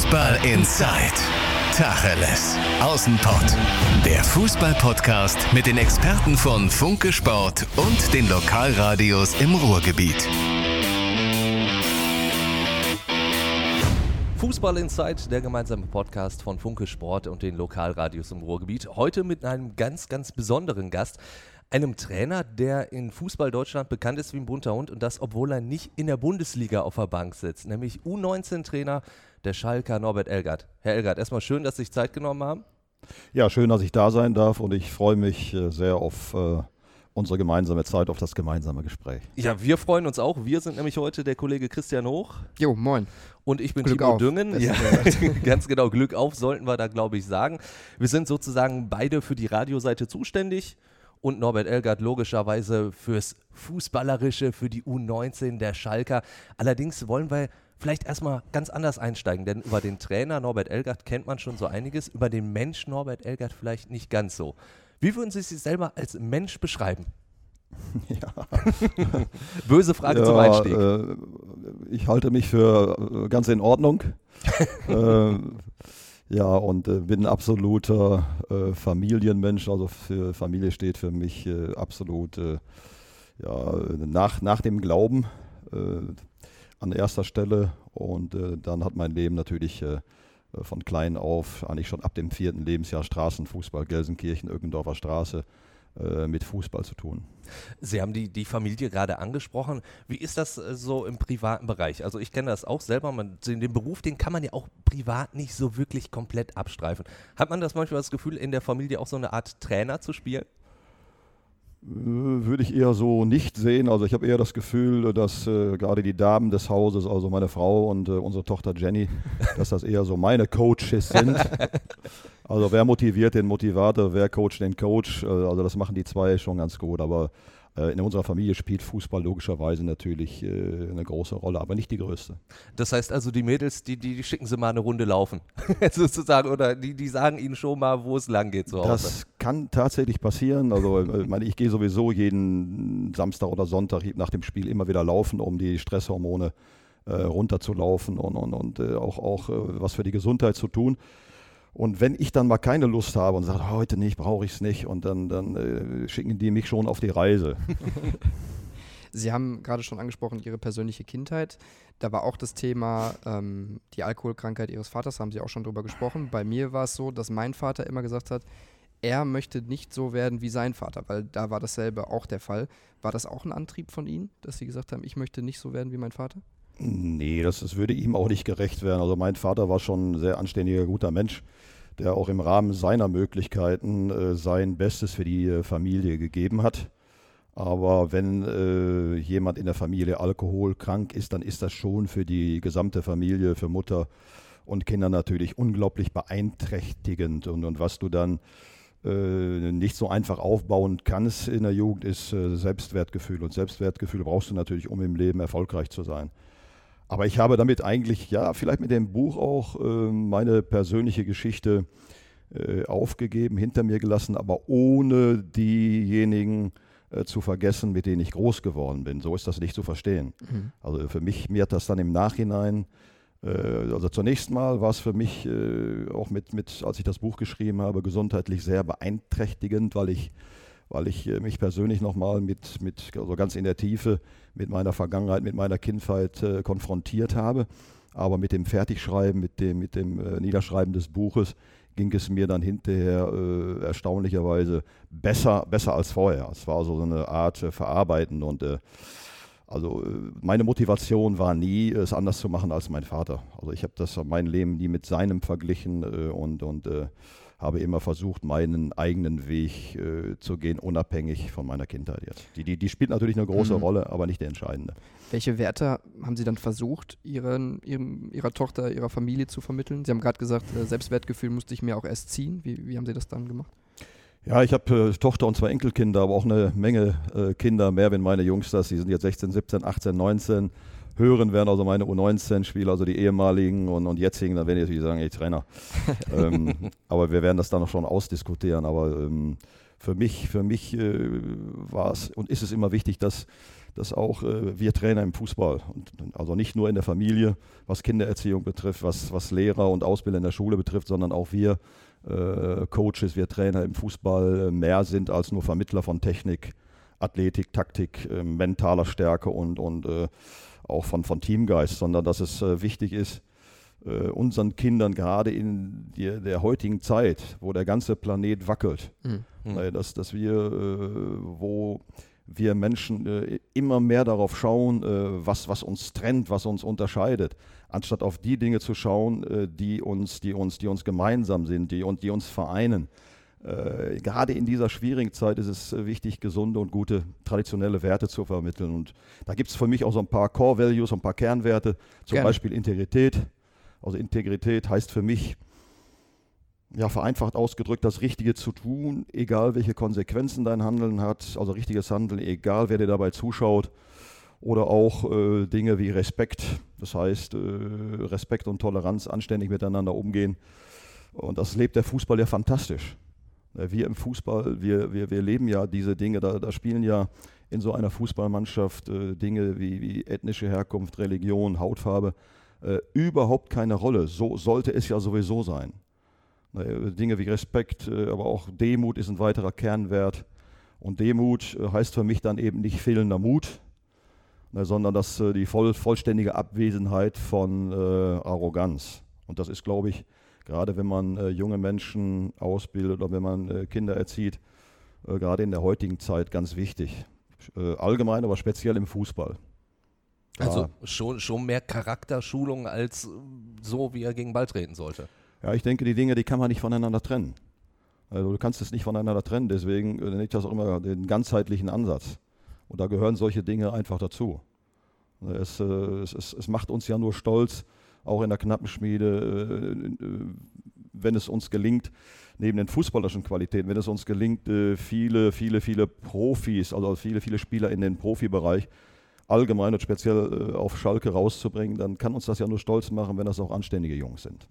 Fußball Inside. Tacheles. Außenpott. Der Fußball-Podcast mit den Experten von Funke Sport und den Lokalradios im Ruhrgebiet. Fußball Inside, der gemeinsame Podcast von Funke Sport und den Lokalradios im Ruhrgebiet. Heute mit einem ganz, ganz besonderen Gast einem Trainer, der in Fußball Deutschland bekannt ist wie ein bunter Hund und das, obwohl er nicht in der Bundesliga auf der Bank sitzt, nämlich U19-Trainer der Schalker Norbert Elgert. Herr Elgert, erstmal schön, dass Sie sich Zeit genommen haben. Ja, schön, dass ich da sein darf und ich freue mich äh, sehr auf äh, unsere gemeinsame Zeit, auf das gemeinsame Gespräch. Ja, wir freuen uns auch. Wir sind nämlich heute der Kollege Christian Hoch. Jo, moin. Und ich bin Glück Timo auf. Düngen. Ja, ganz genau, Glück auf sollten wir da, glaube ich, sagen. Wir sind sozusagen beide für die Radioseite zuständig und Norbert Elgert logischerweise fürs Fußballerische, für die U19 der Schalker. Allerdings wollen wir vielleicht erstmal ganz anders einsteigen, denn über den Trainer Norbert Elgert kennt man schon so einiges, über den Mensch Norbert Elgert vielleicht nicht ganz so. Wie würden Sie sich selber als Mensch beschreiben? Ja. Böse Frage zum Einstieg. Äh, ich halte mich für äh, ganz in Ordnung. äh, ja, und äh, bin absoluter äh, Familienmensch. Also für Familie steht für mich äh, absolut ja, nach, nach dem Glauben an erster Stelle. Und äh, dann hat mein Leben natürlich äh, von klein auf, eigentlich schon ab dem vierten Lebensjahr Straßenfußball, Gelsenkirchen, Irgendorfer Straße, äh, mit Fußball zu tun. Sie haben die, die Familie gerade angesprochen. Wie ist das äh, so im privaten Bereich? Also ich kenne das auch selber. Man, den Beruf, den kann man ja auch privat nicht so wirklich komplett abstreifen. Hat man das manchmal das Gefühl, in der Familie auch so eine Art Trainer zu spielen? Würde ich eher so nicht sehen. Also ich habe eher das Gefühl, dass äh, gerade die Damen des Hauses, also meine Frau und äh, unsere Tochter Jenny, dass das eher so meine Coaches sind. Also wer motiviert den Motivator, wer coacht den Coach. Äh, also das machen die zwei schon ganz gut. Aber in unserer Familie spielt Fußball logischerweise natürlich äh, eine große Rolle, aber nicht die größte. Das heißt also, die Mädels, die, die, die schicken sie mal eine Runde laufen, sozusagen, oder die, die sagen ihnen schon mal, wo es lang geht zu Hause. Das kann tatsächlich passieren. Also äh, ich meine, ich gehe sowieso jeden Samstag oder Sonntag nach dem Spiel immer wieder laufen, um die Stresshormone äh, runterzulaufen und, und, und äh, auch, auch äh, was für die Gesundheit zu tun. Und wenn ich dann mal keine Lust habe und sage, heute nicht, brauche ich es nicht, und dann, dann äh, schicken die mich schon auf die Reise. Sie haben gerade schon angesprochen, Ihre persönliche Kindheit. Da war auch das Thema ähm, die Alkoholkrankheit Ihres Vaters, haben Sie auch schon drüber gesprochen. Bei mir war es so, dass mein Vater immer gesagt hat, er möchte nicht so werden wie sein Vater, weil da war dasselbe auch der Fall. War das auch ein Antrieb von Ihnen, dass Sie gesagt haben, ich möchte nicht so werden wie mein Vater? Nee, das, das würde ihm auch nicht gerecht werden. Also mein Vater war schon ein sehr anständiger, guter Mensch, der auch im Rahmen seiner Möglichkeiten äh, sein Bestes für die äh, Familie gegeben hat. Aber wenn äh, jemand in der Familie alkoholkrank ist, dann ist das schon für die gesamte Familie, für Mutter und Kinder natürlich unglaublich beeinträchtigend. Und, und was du dann äh, nicht so einfach aufbauen kannst in der Jugend, ist äh, Selbstwertgefühl. Und Selbstwertgefühl brauchst du natürlich, um im Leben erfolgreich zu sein. Aber ich habe damit eigentlich, ja, vielleicht mit dem Buch auch äh, meine persönliche Geschichte äh, aufgegeben, hinter mir gelassen, aber ohne diejenigen äh, zu vergessen, mit denen ich groß geworden bin. So ist das nicht zu verstehen. Mhm. Also für mich, mir hat das dann im Nachhinein, äh, also zunächst mal war es für mich äh, auch mit, mit, als ich das Buch geschrieben habe, gesundheitlich sehr beeinträchtigend, weil ich weil ich äh, mich persönlich nochmal mit, mit, also ganz in der Tiefe mit meiner Vergangenheit, mit meiner Kindheit äh, konfrontiert habe. Aber mit dem Fertigschreiben, mit dem, mit dem äh, Niederschreiben des Buches ging es mir dann hinterher äh, erstaunlicherweise besser, besser als vorher. Es war so eine Art äh, Verarbeiten und äh, also äh, meine Motivation war nie, es anders zu machen als mein Vater. Also ich habe das mein Leben nie mit seinem verglichen und, und äh, habe immer versucht, meinen eigenen Weg äh, zu gehen, unabhängig von meiner Kindheit jetzt. Die, die, die spielt natürlich eine große Mhm. Rolle, aber nicht die entscheidende. Welche Werte haben Sie dann versucht, ihren, ihrem, Ihrer Tochter, Ihrer Familie zu vermitteln? Sie haben gerade gesagt, äh, Selbstwertgefühl musste ich mir auch erst ziehen. Wie, wie haben Sie das dann gemacht? Ja, ich habe äh, Tochter und zwei Enkelkinder, aber auch eine Menge äh, Kinder, mehr wenn meine Jungs das, die sind jetzt 16, 17, 18, 19. Hören werden also meine U19-Spieler, also die ehemaligen und, und jetzigen, dann werden die natürlich sagen, ey Trainer. ähm, aber wir werden das dann noch schon ausdiskutieren. Aber ähm, für mich, für mich äh, war es und ist es immer wichtig, dass, dass auch äh, wir Trainer im Fußball, und, also nicht nur in der Familie, was Kindererziehung betrifft, was, was Lehrer und Ausbilder in der Schule betrifft, sondern auch wir äh, Coaches, wir Trainer im Fußball äh, mehr sind als nur Vermittler von Technik, Athletik, Taktik, äh, mentaler Stärke und, und äh, auch von, von Teamgeist, sondern dass es äh, wichtig ist, unseren Kindern gerade in die, der heutigen Zeit, wo der ganze Planet wackelt, mhm. dass, dass wir, wo wir Menschen äh, immer mehr darauf schauen, äh, was, was uns trennt, was uns unterscheidet, anstatt auf die Dinge zu schauen, äh, die, uns, die, uns, die uns gemeinsam sind, die, und die uns vereinen. Äh, gerade in dieser schwierigen Zeit ist es äh, wichtig, gesunde und gute traditionelle Werte zu vermitteln. Und da gibt es für mich auch so ein paar Core Values, ein paar Kernwerte, zum Gerne. Beispiel Integrität. Also Integrität heißt für mich, ja, vereinfacht ausgedrückt, das Richtige zu tun, egal welche Konsequenzen dein Handeln hat, also richtiges Handeln, egal wer dir dabei zuschaut. Oder auch äh, Dinge wie Respekt, das heißt äh, Respekt und Toleranz, anständig miteinander umgehen. Und das lebt der Fußball ja fantastisch. Wir im Fußball, wir, wir, wir leben ja diese Dinge, da, da spielen ja in so einer Fußballmannschaft äh, Dinge wie, wie, ethnische Herkunft, Religion, Hautfarbe äh, überhaupt keine Rolle. So sollte es ja sowieso sein. Dinge wie Respekt, äh, aber auch Demut ist ein weiterer Kernwert. Und Demut äh, heißt für mich dann eben nicht fehlender Mut, sondern dass äh, die voll, vollständige Abwesenheit von Arroganz. Und das ist, glaube ich, gerade wenn man junge Menschen ausbildet oder wenn man Kinder erzieht, gerade in der heutigen Zeit ganz wichtig. allgemein, aber speziell im Fußball. Also schon, schon mehr Charakterschulung als so, wie er gegen Ball treten sollte. Ja, ich denke, die Dinge, die kann man nicht voneinander trennen. Also du kannst es nicht voneinander trennen, deswegen äh, nenne ich das auch immer den ganzheitlichen Ansatz. Und da gehören solche Dinge einfach dazu. Es, äh, es, es, es macht uns ja nur stolz, auch in der Knappenschmiede, äh, wenn es uns gelingt, neben den fußballerischen Qualitäten, wenn es uns gelingt, viele, viele, viele Profis, also viele, viele Spieler in den Profibereich allgemein und speziell auf Schalke rauszubringen, dann kann uns das ja nur stolz machen, wenn das auch anständige Jungs sind.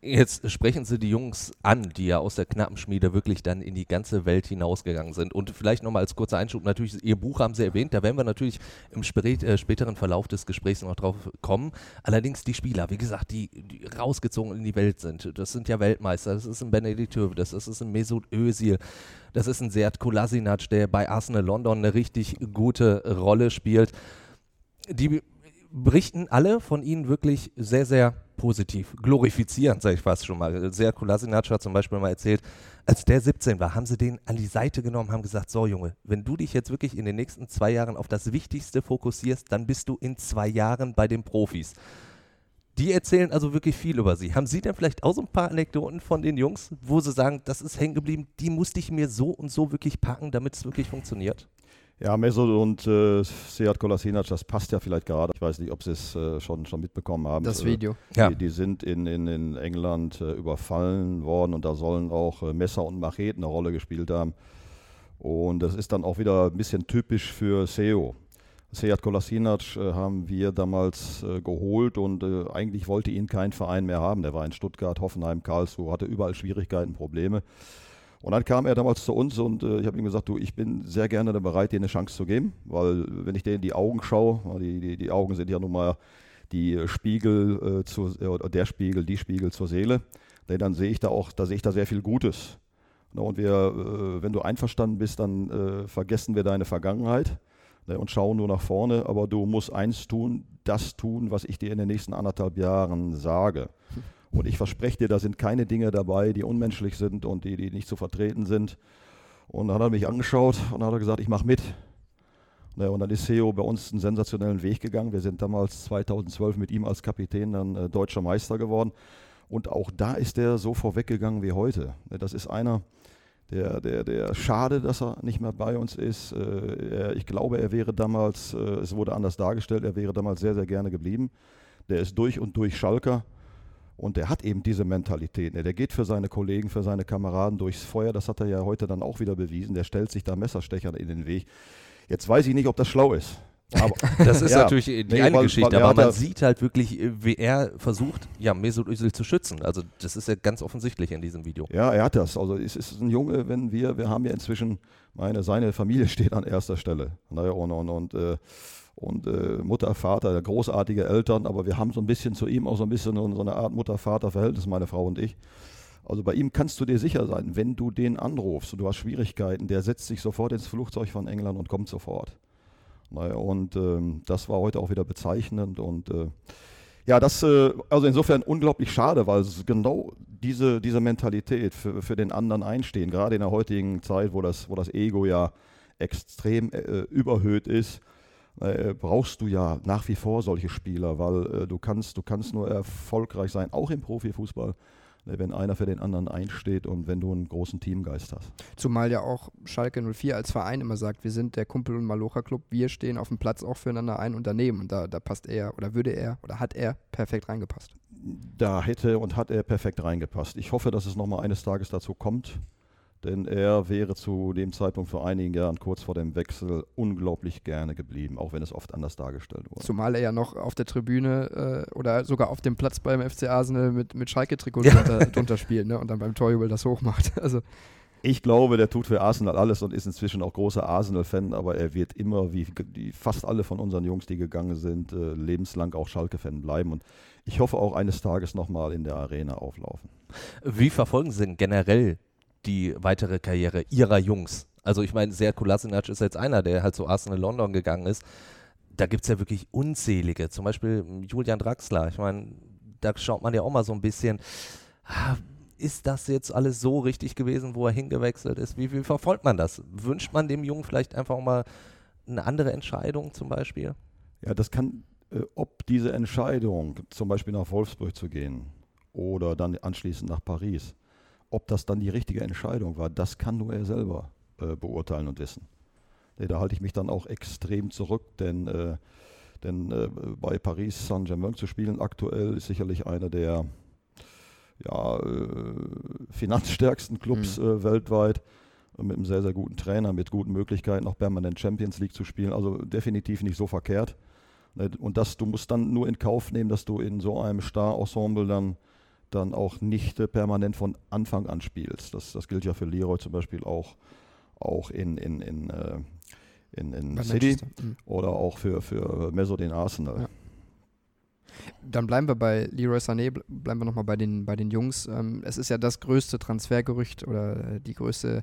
Jetzt sprechen Sie die Jungs an, die ja aus der Knappenschmiede wirklich dann in die ganze Welt hinausgegangen sind. Und vielleicht nochmal als kurzer Einschub, natürlich, Ihr Buch haben Sie erwähnt, da werden wir natürlich im äh, späteren Verlauf des Gesprächs noch drauf kommen. Allerdings die Spieler, wie gesagt, die, die, rausgezogen in die Welt sind, das sind ja Weltmeister, das ist ein Benedikt Höwe, das ist ein Mesut Özil, das ist ein Seat Kolasinac, der bei Arsenal London eine richtig gute Rolle spielt. Die berichten alle von ihnen wirklich sehr, sehr positiv, glorifizierend, sage ich fast schon mal. Sehr Kolasinac hat zum Beispiel mal erzählt, als der 17 war, haben sie den an die Seite genommen, haben gesagt, so Junge, wenn du dich jetzt wirklich in den nächsten zwei Jahren auf das Wichtigste fokussierst, dann bist du in zwei Jahren bei den Profis. Die erzählen also wirklich viel über sie. Haben Sie denn vielleicht auch so ein paar Anekdoten von den Jungs, wo Sie sagen, das ist hängen geblieben, die musste ich mir so und so wirklich packen, damit es wirklich funktioniert? Ja, Mesut und äh, Seat Kolasinac, das passt ja vielleicht gerade. Ich weiß nicht, ob Sie es äh, schon, schon mitbekommen haben. Das Video. Äh, ja. Die, die, sind in, in, in England äh, überfallen worden und da sollen auch äh, Messer und Macheten eine Rolle gespielt haben. Und das ist dann auch wieder ein bisschen typisch für SEO. Seat Kolasinac äh, haben wir damals geholt und eigentlich wollte ihn kein Verein mehr haben. Der war in Stuttgart, Hoffenheim, Karlsruhe, hatte überall Schwierigkeiten, Probleme. Und dann kam er damals zu uns und äh, ich habe ihm gesagt, du, ich bin sehr gerne bereit, dir eine Chance zu geben, weil wenn ich dir in die Augen schaue, die, die, die Augen sind ja nun mal die Spiegel äh, zu, äh, der Spiegel, die Spiegel zur Seele, denn dann sehe ich da auch, da sehe ich da sehr viel Gutes. Ne, und wir, äh, wenn du einverstanden bist, dann äh, vergessen wir deine Vergangenheit ne, und schauen nur nach vorne, aber du musst eins tun, das tun, was ich dir in den nächsten anderthalb Jahren sage. Und ich verspreche dir, da sind keine Dinge dabei, die unmenschlich sind und die, die nicht zu vertreten sind. Und dann hat er mich angeschaut und hat gesagt, ich mache mit. Ne, und dann ist SEO bei uns einen sensationellen Weg gegangen. Wir sind damals 2012 mit ihm als Kapitän dann äh, deutscher Meister geworden. Und auch da ist er so vorweggegangen wie heute. Ne, das ist einer, der, der, der schade, dass er nicht mehr bei uns ist. Äh, er, ich glaube, er wäre damals, äh, es wurde anders dargestellt, er wäre damals sehr, sehr gerne geblieben. Der ist durch und durch Schalker. Und der hat eben diese Mentalität. Ne? Der geht für seine Kollegen, für seine Kameraden durchs Feuer. Das hat er ja heute dann auch wieder bewiesen. Der stellt sich da Messerstechern in den Weg. Jetzt weiß ich nicht, ob das schlau ist. Aber das ist ja, natürlich die nee, eine weil, Geschichte, weil aber man sieht halt wirklich, wie er versucht, ja, Mesut Özil zu schützen. Also das ist ja ganz offensichtlich in diesem Video. Ja, er hat das. Also es ist ein Junge, wenn wir, wir haben ja inzwischen, meine, seine Familie steht an erster Stelle. Ne, und, und, und, äh, und äh, Mutter, Vater, großartige Eltern, aber wir haben so ein bisschen zu ihm auch so ein bisschen so eine Art Mutter-Vater-Verhältnis, meine Frau und ich. Also bei ihm kannst du dir sicher sein, wenn du den anrufst und du hast Schwierigkeiten, der setzt sich sofort ins Flugzeug von England und kommt sofort. Naja, und ähm, das war heute auch wieder bezeichnend und äh, ja, das, äh, also insofern unglaublich schade, weil es genau diese, diese Mentalität für, für den anderen einstehen, gerade in der heutigen Zeit, wo das, wo das Ego ja extrem äh, überhöht ist, äh, brauchst du ja nach wie vor solche Spieler, weil äh, du kannst, du kannst nur erfolgreich sein, auch im Profifußball, Ne, wenn einer für den anderen einsteht und wenn du einen großen Teamgeist hast. Zumal ja auch Schalke 04 als Verein immer sagt, wir sind der Kumpel- und Malocha-Club, wir stehen auf dem Platz auch füreinander ein Unternehmen und da, da passt er oder würde er oder hat er perfekt reingepasst. Da hätte und hat er perfekt reingepasst. Ich hoffe, dass es nochmal eines Tages dazu kommt, denn er wäre zu dem Zeitpunkt vor einigen Jahren kurz vor dem Wechsel unglaublich gerne geblieben, auch wenn es oft anders dargestellt wurde. Zumal er ja noch auf der Tribüne äh, oder sogar auf dem Platz beim FC Arsenal mit, mit Schalke-Trikot ja. drunter, drunter, spielt ne? und dann beim Torjubel das hochmacht. Also ich glaube, der tut für Arsenal alles und ist inzwischen auch großer Arsenal-Fan, aber er wird immer, wie fast alle von unseren Jungs, die gegangen sind, äh, lebenslang auch Schalke-Fan bleiben. Und ich hoffe auch eines Tages nochmal in der Arena auflaufen. Wie verfolgen Sie denn generell die weitere Karriere ihrer Jungs. Also ich meine, Serko Lasinac ist jetzt einer, der halt zu Arsenal London gegangen ist. Da gibt es ja wirklich unzählige, zum Beispiel Julian Draxler. Ich meine, da schaut man ja auch mal so ein bisschen, ah, ist das jetzt alles so richtig gewesen, wo er hingewechselt ist? Wie, wie verfolgt man das? Wünscht man dem Jungen vielleicht einfach mal eine andere Entscheidung zum Beispiel? Ja, das kann, äh, ob diese Entscheidung, zum Beispiel nach Wolfsburg zu gehen oder dann anschließend nach Paris, ob das dann die richtige Entscheidung war, das kann nur er selber äh, beurteilen und wissen. Da halte ich mich dann auch extrem zurück, denn, äh, denn äh, bei Paris Saint-Germain zu spielen aktuell ist sicherlich einer der ja, äh, finanzstärksten Clubs mhm. Weltweit mit einem sehr, sehr guten Trainer, mit guten Möglichkeiten, auch permanent Champions League zu spielen. Also definitiv nicht so verkehrt. Ne, und das, du musst dann nur in Kauf nehmen, dass du in so einem Star-Ensemble dann dann auch nicht äh, permanent von Anfang an spielst. Das, das gilt ja für Leroy zum Beispiel auch, auch in, in, in, äh, in, in City mhm. oder auch für, für Meso den Arsenal. Ja. Dann bleiben wir bei Leroy Sané, bleiben wir nochmal bei den, bei den Jungs. Ähm, es ist ja das größte Transfergerücht oder die größte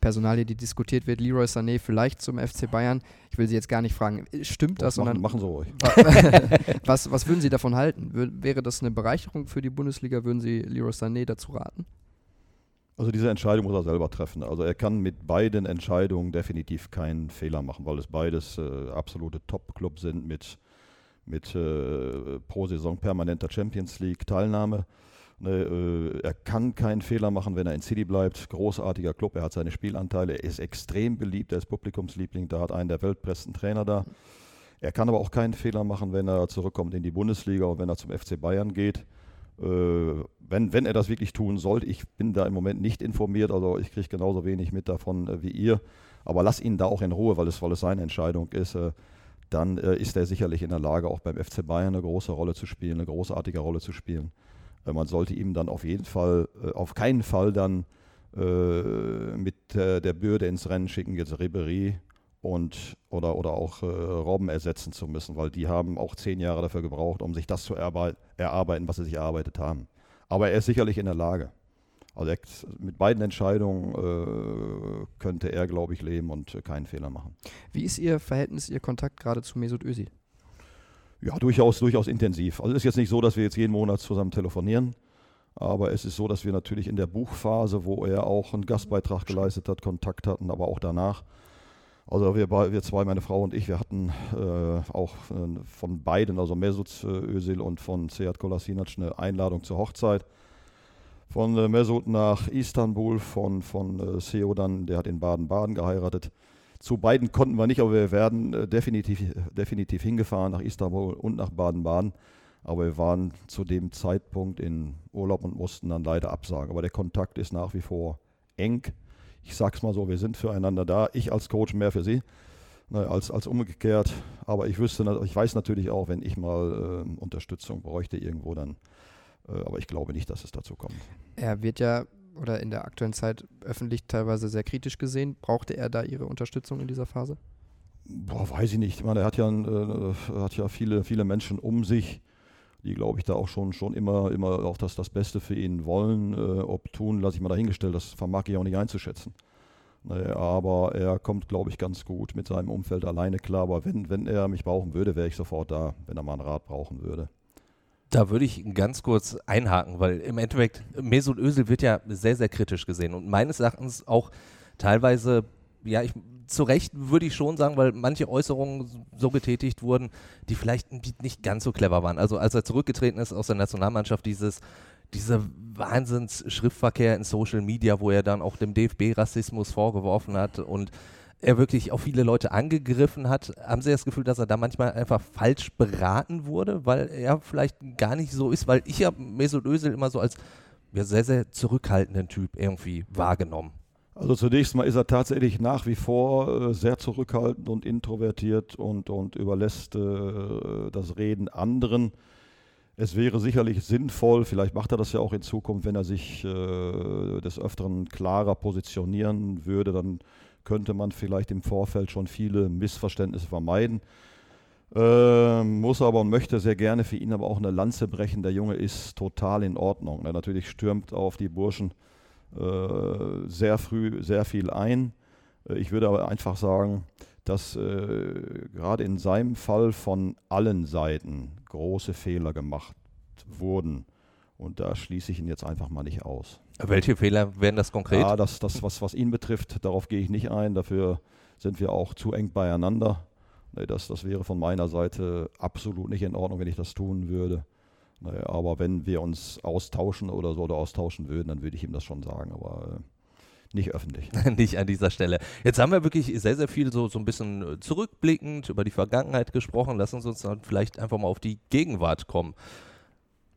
Personalie, die diskutiert wird, Leroy Sané vielleicht zum FC Bayern. Ich will Sie jetzt gar nicht fragen, stimmt das? Machen, machen Sie ruhig. was, was würden Sie davon halten? wäre das eine Bereicherung für die Bundesliga? Würden Sie Leroy Sané dazu raten? Also diese Entscheidung muss er selber treffen. Also er kann mit beiden Entscheidungen definitiv keinen Fehler machen, weil es beides äh, absolute Top-Clubs sind mit, mit äh, pro Saison permanenter Champions League-Teilnahme. Ne, äh, er kann keinen Fehler machen, wenn er in City bleibt. Großartiger Club, er hat seine Spielanteile, er ist extrem beliebt, er ist Publikumsliebling, da hat einen der weltbesten Trainer da. Er kann aber auch keinen Fehler machen, wenn er zurückkommt in die Bundesliga und wenn er zum FC Bayern geht. Äh, wenn, wenn er das wirklich tun sollte, ich bin da im Moment nicht informiert, also ich kriege genauso wenig mit davon äh, wie ihr, aber lass ihn da auch in Ruhe, weil es, weil es seine Entscheidung ist. Äh, dann äh, ist er sicherlich in der Lage, auch beim FC Bayern eine große Rolle zu spielen, eine großartige Rolle zu spielen. Man sollte ihm dann auf jeden Fall, äh, auf keinen Fall dann äh, mit äh, der Bürde ins Rennen schicken, jetzt Ribery und oder, oder auch äh, Robben ersetzen zu müssen, weil die haben auch zehn Jahre dafür gebraucht, um sich das zu erarbeiten, was sie sich erarbeitet haben. Aber er ist sicherlich in der Lage. Also er, mit beiden Entscheidungen äh, könnte er, glaube ich, leben und äh, keinen Fehler machen. Wie ist Ihr Verhältnis, Ihr Kontakt gerade zu Mesut Özil? Ja, durchaus, durchaus intensiv. Also es ist jetzt nicht so, dass wir jetzt jeden Monat zusammen telefonieren, aber es ist so, dass wir natürlich in der Buchphase, wo er auch einen Gastbeitrag geleistet hat, Kontakt hatten, aber auch danach. Also wir, wir zwei, meine Frau und ich, wir hatten äh, auch äh, von beiden, also Mesut äh, Özil und von Seat Kolasinac, eine Einladung zur Hochzeit. Von äh, Mesut nach Istanbul, von, von äh, Seo dann, der hat in Baden-Baden geheiratet. Zu beiden konnten wir nicht, aber wir werden äh, definitiv, definitiv hingefahren nach Istanbul und nach Baden-Baden. Aber wir waren zu dem Zeitpunkt in Urlaub und mussten dann leider absagen. Aber der Kontakt ist nach wie vor eng. Ich sag's mal so, wir sind füreinander da. Ich als Coach mehr für Sie. ne, als, als umgekehrt. Aber ich wüsste, ich weiß natürlich auch, wenn ich mal äh, Unterstützung bräuchte irgendwo, dann, äh, aber ich glaube nicht, dass es dazu kommt. Er wird ja oder in der aktuellen Zeit öffentlich teilweise sehr kritisch gesehen. Brauchte er da Ihre Unterstützung in dieser Phase? Boah, weiß ich nicht. Ich meine, er hat ja, äh, hat ja viele, viele Menschen um sich, die, glaube ich, da auch schon, schon immer, immer auch das, das Beste für ihn wollen. Äh, ob tun, lasse ich mal dahingestellt, das vermag ich auch nicht einzuschätzen. Naja, aber er kommt, glaube ich, ganz gut mit seinem Umfeld alleine klar. Aber wenn, wenn er mich brauchen würde, wäre ich sofort da, wenn er mal einen Rat brauchen würde. Da würde ich ganz kurz einhaken, weil im Endeffekt Mesut Özil wird ja sehr, sehr kritisch gesehen und meines Erachtens auch teilweise, ja, ich, zu Recht würde ich schon sagen, weil manche Äußerungen so getätigt wurden, die vielleicht nicht ganz so clever waren. Also als er zurückgetreten ist aus der Nationalmannschaft, dieses dieser Wahnsinns-Schriftverkehr in Social Media, wo er dann auch dem DFB Rassismus vorgeworfen hat und er wirklich auch viele Leute angegriffen hat. Haben Sie das Gefühl, dass er da manchmal einfach falsch beraten wurde, weil er vielleicht gar nicht so ist? Weil ich habe Mesut Özil immer so als ja, sehr, sehr zurückhaltenden Typ irgendwie wahrgenommen. Also zunächst mal ist er tatsächlich nach wie vor äh, sehr zurückhaltend und introvertiert und, und überlässt äh, das Reden anderen. Es wäre sicherlich sinnvoll, vielleicht macht er das ja auch in Zukunft, wenn er sich äh, des Öfteren klarer positionieren würde, dann könnte man vielleicht im Vorfeld schon viele Missverständnisse vermeiden. Äh, muss aber und möchte sehr gerne für ihn aber auch eine Lanze brechen. Der Junge ist total in Ordnung. Er natürlich stürmt auf die Burschen äh, sehr früh sehr viel ein. Äh, ich würde aber einfach sagen, dass äh, gerade in seinem Fall von allen Seiten große Fehler gemacht wurden. Und da schließe ich ihn jetzt einfach mal nicht aus. Welche Fehler wären das konkret? Ja, das, das was, was ihn betrifft, darauf gehe ich nicht ein. Dafür sind wir auch zu eng beieinander. Nee, das, das wäre von meiner Seite absolut nicht in Ordnung, wenn ich das tun würde. Nee, aber wenn wir uns austauschen oder so oder austauschen würden, dann würde ich ihm das schon sagen. Aber äh, nicht öffentlich. nicht an dieser Stelle. Jetzt haben wir wirklich sehr, sehr viel so, so ein bisschen zurückblickend über die Vergangenheit gesprochen. Lassen Sie uns dann vielleicht einfach mal auf die Gegenwart kommen.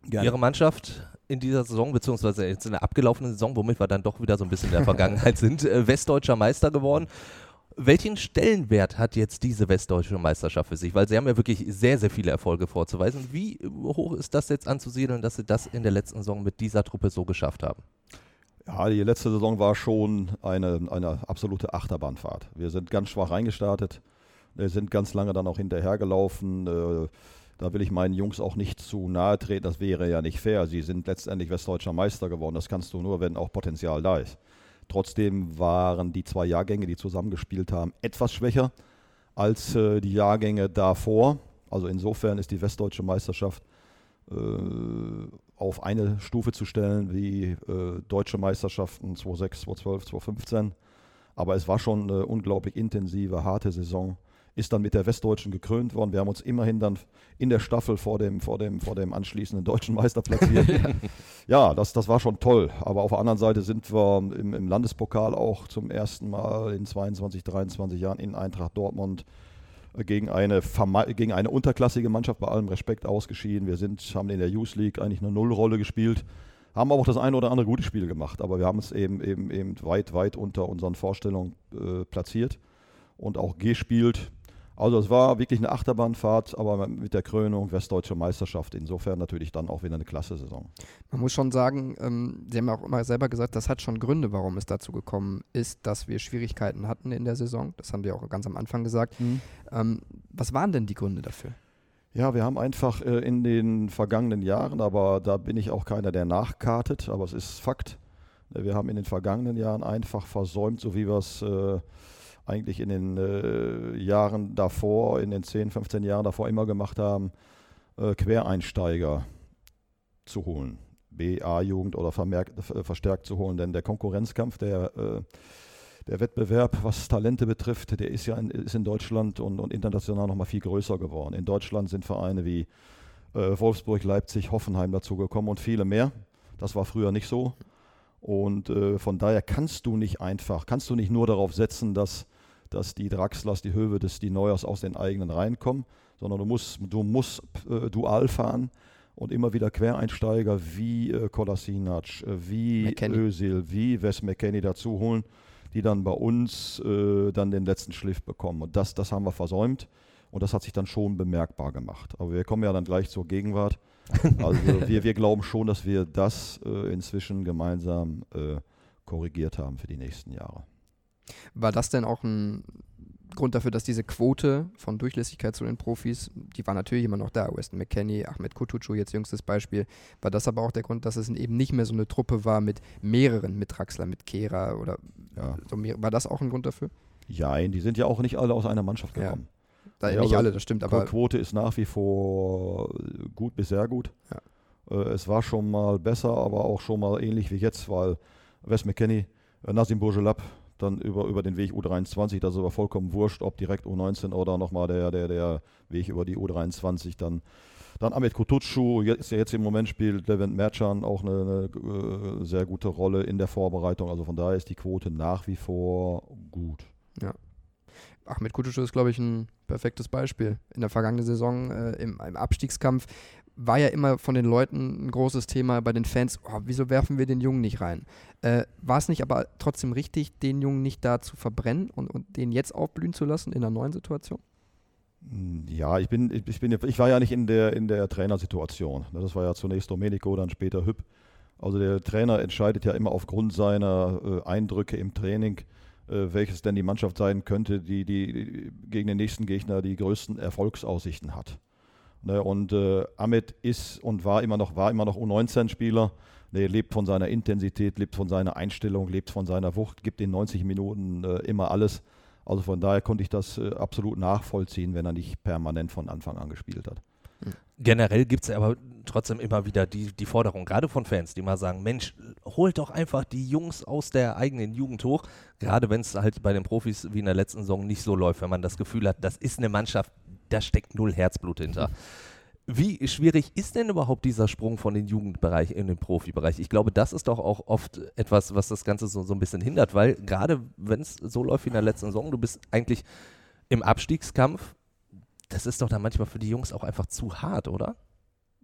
Gerne. Ihre Mannschaft in dieser Saison, beziehungsweise jetzt in der abgelaufenen Saison, womit wir dann doch wieder so ein bisschen in der Vergangenheit sind, äh, westdeutscher Meister geworden. Welchen Stellenwert hat jetzt diese westdeutsche Meisterschaft für sich? Weil Sie haben ja wirklich sehr, sehr viele Erfolge vorzuweisen. Wie hoch ist das jetzt anzusiedeln, dass Sie das in der letzten Saison mit dieser Truppe so geschafft haben? Ja, die letzte Saison war schon eine, eine absolute Achterbahnfahrt. Wir sind ganz schwach reingestartet, wir sind ganz lange dann auch hinterhergelaufen. Äh, da will ich meinen Jungs auch nicht zu nahe treten, das wäre ja nicht fair. Sie sind letztendlich westdeutscher Meister geworden. Das kannst du nur, wenn auch Potenzial da ist. Trotzdem waren die zwei Jahrgänge, die zusammengespielt haben, etwas schwächer als äh, die Jahrgänge davor. Also insofern ist die westdeutsche Meisterschaft äh, auf eine Stufe zu stellen wie äh, deutsche Meisterschaften 2006, 2012, 2015. Aber es war schon eine unglaublich intensive, harte Saison ist dann mit der Westdeutschen gekrönt worden. Wir haben uns immerhin dann in der Staffel vor dem, vor dem, vor dem anschließenden deutschen Meister platziert. ja, das, das war schon toll. Aber auf der anderen Seite sind wir im, im Landespokal auch zum ersten Mal in 22, 23 Jahren in Eintracht Dortmund gegen eine, gegen eine unterklassige Mannschaft bei allem Respekt ausgeschieden. Wir sind, haben in der Youth League eigentlich eine Nullrolle gespielt, haben aber auch das eine oder andere gute Spiel gemacht, aber wir haben es eben, eben, eben weit, weit unter unseren Vorstellungen äh, platziert und auch gespielt. Also es war wirklich eine Achterbahnfahrt, aber mit der Krönung Westdeutsche Meisterschaft. Insofern natürlich dann auch wieder eine klasse Saison. Man muss schon sagen, ähm, Sie haben ja auch immer selber gesagt, das hat schon Gründe, warum es dazu gekommen ist, dass wir Schwierigkeiten hatten in der Saison. Das haben wir auch ganz am Anfang gesagt. Mhm. Ähm, was waren denn die Gründe dafür? Ja, wir haben einfach äh, in den vergangenen Jahren, aber da bin ich auch keiner, der nachkartet, aber es ist Fakt. Wir haben in den vergangenen Jahren einfach versäumt, so wie wir es äh, eigentlich in den äh, Jahren davor, in den 10, 15 Jahren davor immer gemacht haben, äh, Quereinsteiger zu holen. BA-Jugend oder vermerkt, äh, verstärkt zu holen. Denn der Konkurrenzkampf, der, äh, der Wettbewerb, was Talente betrifft, der ist ja in, ist in Deutschland und, und international nochmal viel größer geworden. In Deutschland sind Vereine wie äh, Wolfsburg, Leipzig, Hoffenheim dazugekommen und viele mehr. Das war früher nicht so. Und äh, von daher kannst du nicht einfach, kannst du nicht nur darauf setzen, dass dass die Draxlers, die Hövedes, die Neuers aus den eigenen Reihen kommen, sondern du musst, du musst äh, dual fahren und immer wieder Quereinsteiger wie äh, Kolasinac, äh, wie McKenny. Özil, wie Wes McKenney dazu holen, die dann bei uns äh, dann den letzten Schliff bekommen. Und das, das haben wir versäumt und das hat sich dann schon bemerkbar gemacht. Aber wir kommen ja dann gleich zur Gegenwart. Also wir, wir glauben schon, dass wir das äh, inzwischen gemeinsam äh, korrigiert haben für die nächsten Jahre. War das denn auch ein Grund dafür, dass diese Quote von Durchlässigkeit zu den Profis, die war natürlich immer noch da. Weston McKenney, Ahmed Kutucu, jetzt jüngstes Beispiel. War das aber auch der Grund, dass es eben nicht mehr so eine Truppe war mit mehreren, mit Draxler, mit Kehra oder ja. so war das auch ein Grund dafür? Ja, die sind ja auch nicht alle aus einer Mannschaft gekommen. Ja. Da, ja, nicht alle, das stimmt, aber. Die Quote ist nach wie vor gut bis sehr gut. Ja. Äh, es war schon mal besser, aber auch schon mal ähnlich wie jetzt, weil Wes McKenney, äh, Nazim Bourgelab, dann über, über den Weg U23, das ist aber vollkommen wurscht, ob direkt U19 oder nochmal der, der, der Weg über die U23 dann. Dann Ahmed Kutucu, jetzt, jetzt im Moment spielt Levent Merchan auch eine, eine, äh, sehr gute Rolle in der Vorbereitung. Also von daher ist die Quote nach wie vor gut. Ja. Ahmed Kutucu ist, glaube ich, ein perfektes Beispiel. In der vergangenen Saison äh, im, im, Abstiegskampf war ja immer von den Leuten ein großes Thema bei den Fans, oh, wieso werfen wir den Jungen nicht rein? Äh, war es nicht aber trotzdem richtig, den Jungen nicht da zu verbrennen und, und den jetzt aufblühen zu lassen in einer neuen Situation? Hm, ja, ich bin, ich bin, ich war ja nicht in der, in der Trainersituation. Das war ja zunächst Domenico, dann später Hüpp. Also der Trainer entscheidet ja immer aufgrund seiner äh, Eindrücke im Training, äh, welches denn die Mannschaft sein könnte, die, die gegen den nächsten Gegner die größten Erfolgsaussichten hat. Ne, und äh, Ahmed ist und war immer noch, war immer noch U19-Spieler. Ne, lebt von seiner Intensität, lebt von seiner Einstellung, lebt von seiner Wucht, gibt in 90 Minuten äh, immer alles. Also von daher konnte ich das äh, absolut nachvollziehen, wenn er nicht permanent von Anfang an gespielt hat. Generell gibt es aber trotzdem immer wieder die, die Forderung, gerade von Fans, die mal sagen, Mensch, holt doch einfach die Jungs aus der eigenen Jugend hoch, gerade wenn es halt bei den Profis wie in der letzten Saison nicht so läuft, wenn man das Gefühl hat, das ist eine Mannschaft, da steckt null Herzblut hinter. Wie schwierig ist denn überhaupt dieser Sprung von den Jugendbereich in den Profibereich? Ich glaube, das ist doch auch oft etwas, was das Ganze so, so ein bisschen hindert, weil gerade wenn es so läuft wie in der letzten Saison, du bist eigentlich im Abstiegskampf, das ist doch dann manchmal für die Jungs auch einfach zu hart, oder?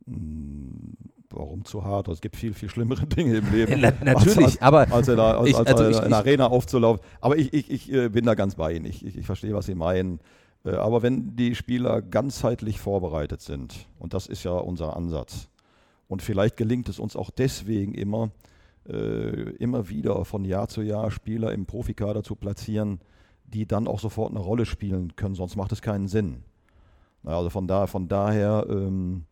Warum zu hart? Es gibt viel, viel schlimmere Dinge im Leben. Na, natürlich, als, als, aber. Als, in also in der Arena aufzulaufen. Aber ich, ich, ich äh, bin da ganz bei Ihnen. Ich, ich, ich verstehe, was Sie meinen. Äh, aber wenn die Spieler ganzheitlich vorbereitet sind, und das ist ja unser Ansatz, und vielleicht gelingt es uns auch deswegen immer, äh, immer wieder von Jahr zu Jahr Spieler im Profikader zu platzieren, die dann auch sofort eine Rolle spielen können, sonst macht es keinen Sinn. Also von, da, von daher ähm,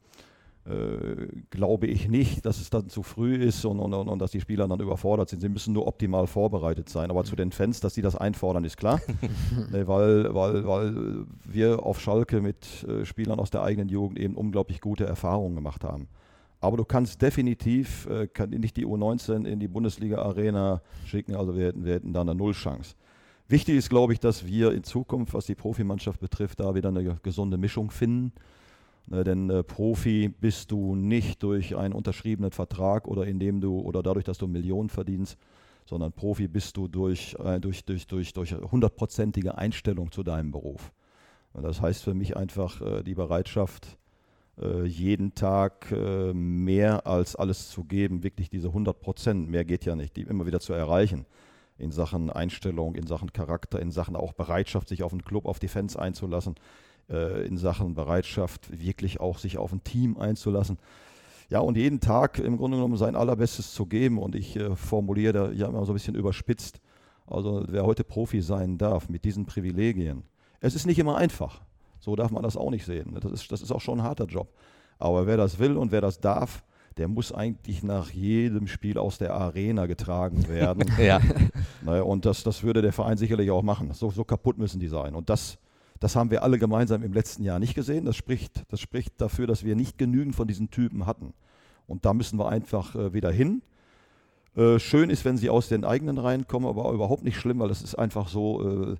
äh, glaube ich nicht, dass es dann zu früh ist und, und, und, dass die Spieler dann überfordert sind. Sie müssen nur optimal vorbereitet sein. Aber zu den Fans, dass sie das einfordern, ist klar. nee, weil, weil, weil wir auf Schalke mit äh, Spielern aus der eigenen Jugend eben unglaublich gute Erfahrungen gemacht haben. Aber du kannst definitiv äh, kann nicht die U19 in die Bundesliga-Arena schicken, also wir hätten, wir hätten da eine Nullchance. Wichtig ist, glaube ich, dass wir in Zukunft, was die Profimannschaft betrifft, da wieder eine gesunde Mischung finden Ne, denn äh, Profi bist du nicht durch einen unterschriebenen Vertrag oder indem du oder dadurch, dass du Millionen verdienst, sondern Profi bist du durch, äh, durch, durch, durch, durch hundertprozentige Einstellung zu deinem Beruf. Und das heißt für mich einfach äh, die Bereitschaft, äh, jeden Tag äh, mehr als alles zu geben, wirklich diese 100 Prozent, mehr geht ja nicht, die immer wieder zu erreichen in Sachen Einstellung, in Sachen Charakter, in Sachen auch Bereitschaft, sich auf den Club, auf die Fans einzulassen äh, in Sachen Bereitschaft, wirklich auch sich auf ein Team einzulassen. Ja, und jeden Tag im Grunde genommen sein Allerbestes zu geben. Und ich äh, formuliere da ja immer so ein bisschen überspitzt. Also wer heute Profi sein darf mit diesen Privilegien. Es ist nicht immer einfach. So darf man das auch nicht sehen. Das ist, das ist auch schon ein harter Job. Aber wer das will und wer das darf, der muss eigentlich nach jedem Spiel aus der Arena getragen werden. ja. Naja, und das, das würde der Verein sicherlich auch machen. So, so kaputt müssen die sein. Und das, das haben wir alle gemeinsam im letzten Jahr nicht gesehen. Das spricht, das spricht dafür, dass wir nicht genügend von diesen Typen hatten. Und da müssen wir einfach äh, wieder hin. Äh, schön ist, wenn sie aus den eigenen Reihen kommen, aber überhaupt nicht schlimm, weil es ist einfach so, äh,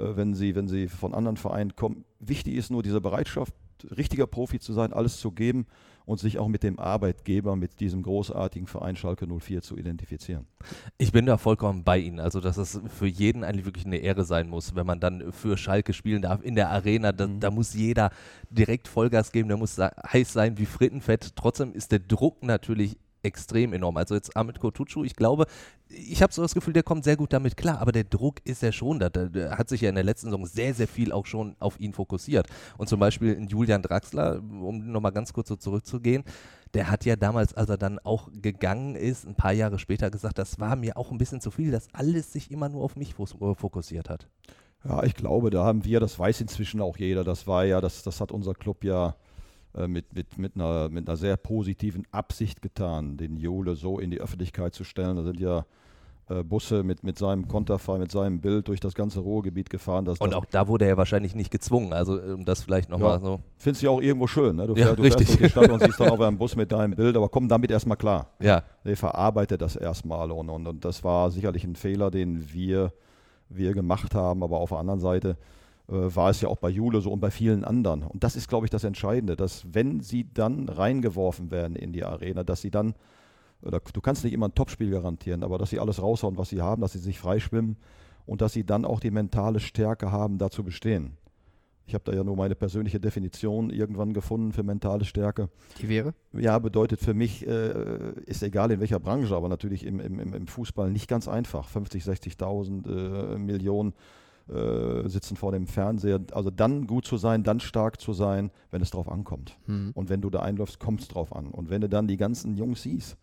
äh, wenn, sie, wenn sie von anderen Vereinen kommen. Wichtig ist nur diese Bereitschaft, richtiger Profi zu sein, alles zu geben und sich auch mit dem Arbeitgeber, mit diesem großartigen Verein Schalke 04 zu identifizieren. Ich bin da vollkommen bei Ihnen. Also, dass es für jeden eigentlich wirklich eine Ehre sein muss, wenn man dann für Schalke spielen darf in der Arena. Da, mhm. da muss jeder direkt Vollgas geben, der muss heiß sein wie Frittenfett. Trotzdem ist der Druck natürlich extrem enorm. Also jetzt Amit Kotucu, ich glaube, ich habe so das Gefühl, der kommt sehr gut damit klar, aber der Druck ist ja schon da. Der hat sich ja in der letzten Saison sehr, sehr viel auch schon auf ihn fokussiert. Und zum Beispiel in Julian Draxler, um nochmal ganz kurz so zurückzugehen, der hat ja damals, als er dann auch gegangen ist, ein paar Jahre später gesagt, das war mir auch ein bisschen zu viel, dass alles sich immer nur auf mich fokussiert hat. Ja, ich glaube, da haben wir, das weiß inzwischen auch jeder, das war ja, das, das hat unser Club ja äh, mit, mit, mit, einer, mit einer sehr positiven Absicht getan, den Jule so in die Öffentlichkeit zu stellen. Da sind ja äh, Busse mit, mit seinem Konterfei, mit seinem Bild durch das ganze Ruhrgebiet gefahren. Dass, und auch da wurde er wahrscheinlich nicht gezwungen, also um das vielleicht nochmal ja, so. Findest du ja auch irgendwo schön, ne? Du, ja, fährst, du richtig. fährst durch die Stadt und siehst dann auf einem Bus mit deinem Bild, aber komm damit erstmal klar. Ja. Nee, verarbeite das erstmal und, und, und das war sicherlich ein Fehler, den wir, wir gemacht haben, aber auf der anderen Seite äh, war es ja auch bei Jule so und bei vielen anderen. Und das ist, glaube ich, das Entscheidende, dass wenn sie dann reingeworfen werden in die Arena, dass sie dann, oder du kannst nicht immer ein Topspiel garantieren, aber dass sie alles raushauen, was sie haben, dass sie sich freischwimmen und dass sie dann auch die mentale Stärke haben, da zu bestehen. Ich habe da ja nur meine persönliche Definition irgendwann gefunden für mentale Stärke. Die wäre? Ja, bedeutet für mich, äh, ist egal in welcher Branche, aber natürlich im, im, im Fußball nicht ganz einfach. 50, 60.000 äh, Millionen äh, sitzen vor dem Fernseher. Also dann gut zu sein, dann stark zu sein, wenn es drauf ankommt. Mhm. Und wenn du da einläufst, kommt es drauf an. Und wenn du dann die ganzen Jungs siehst,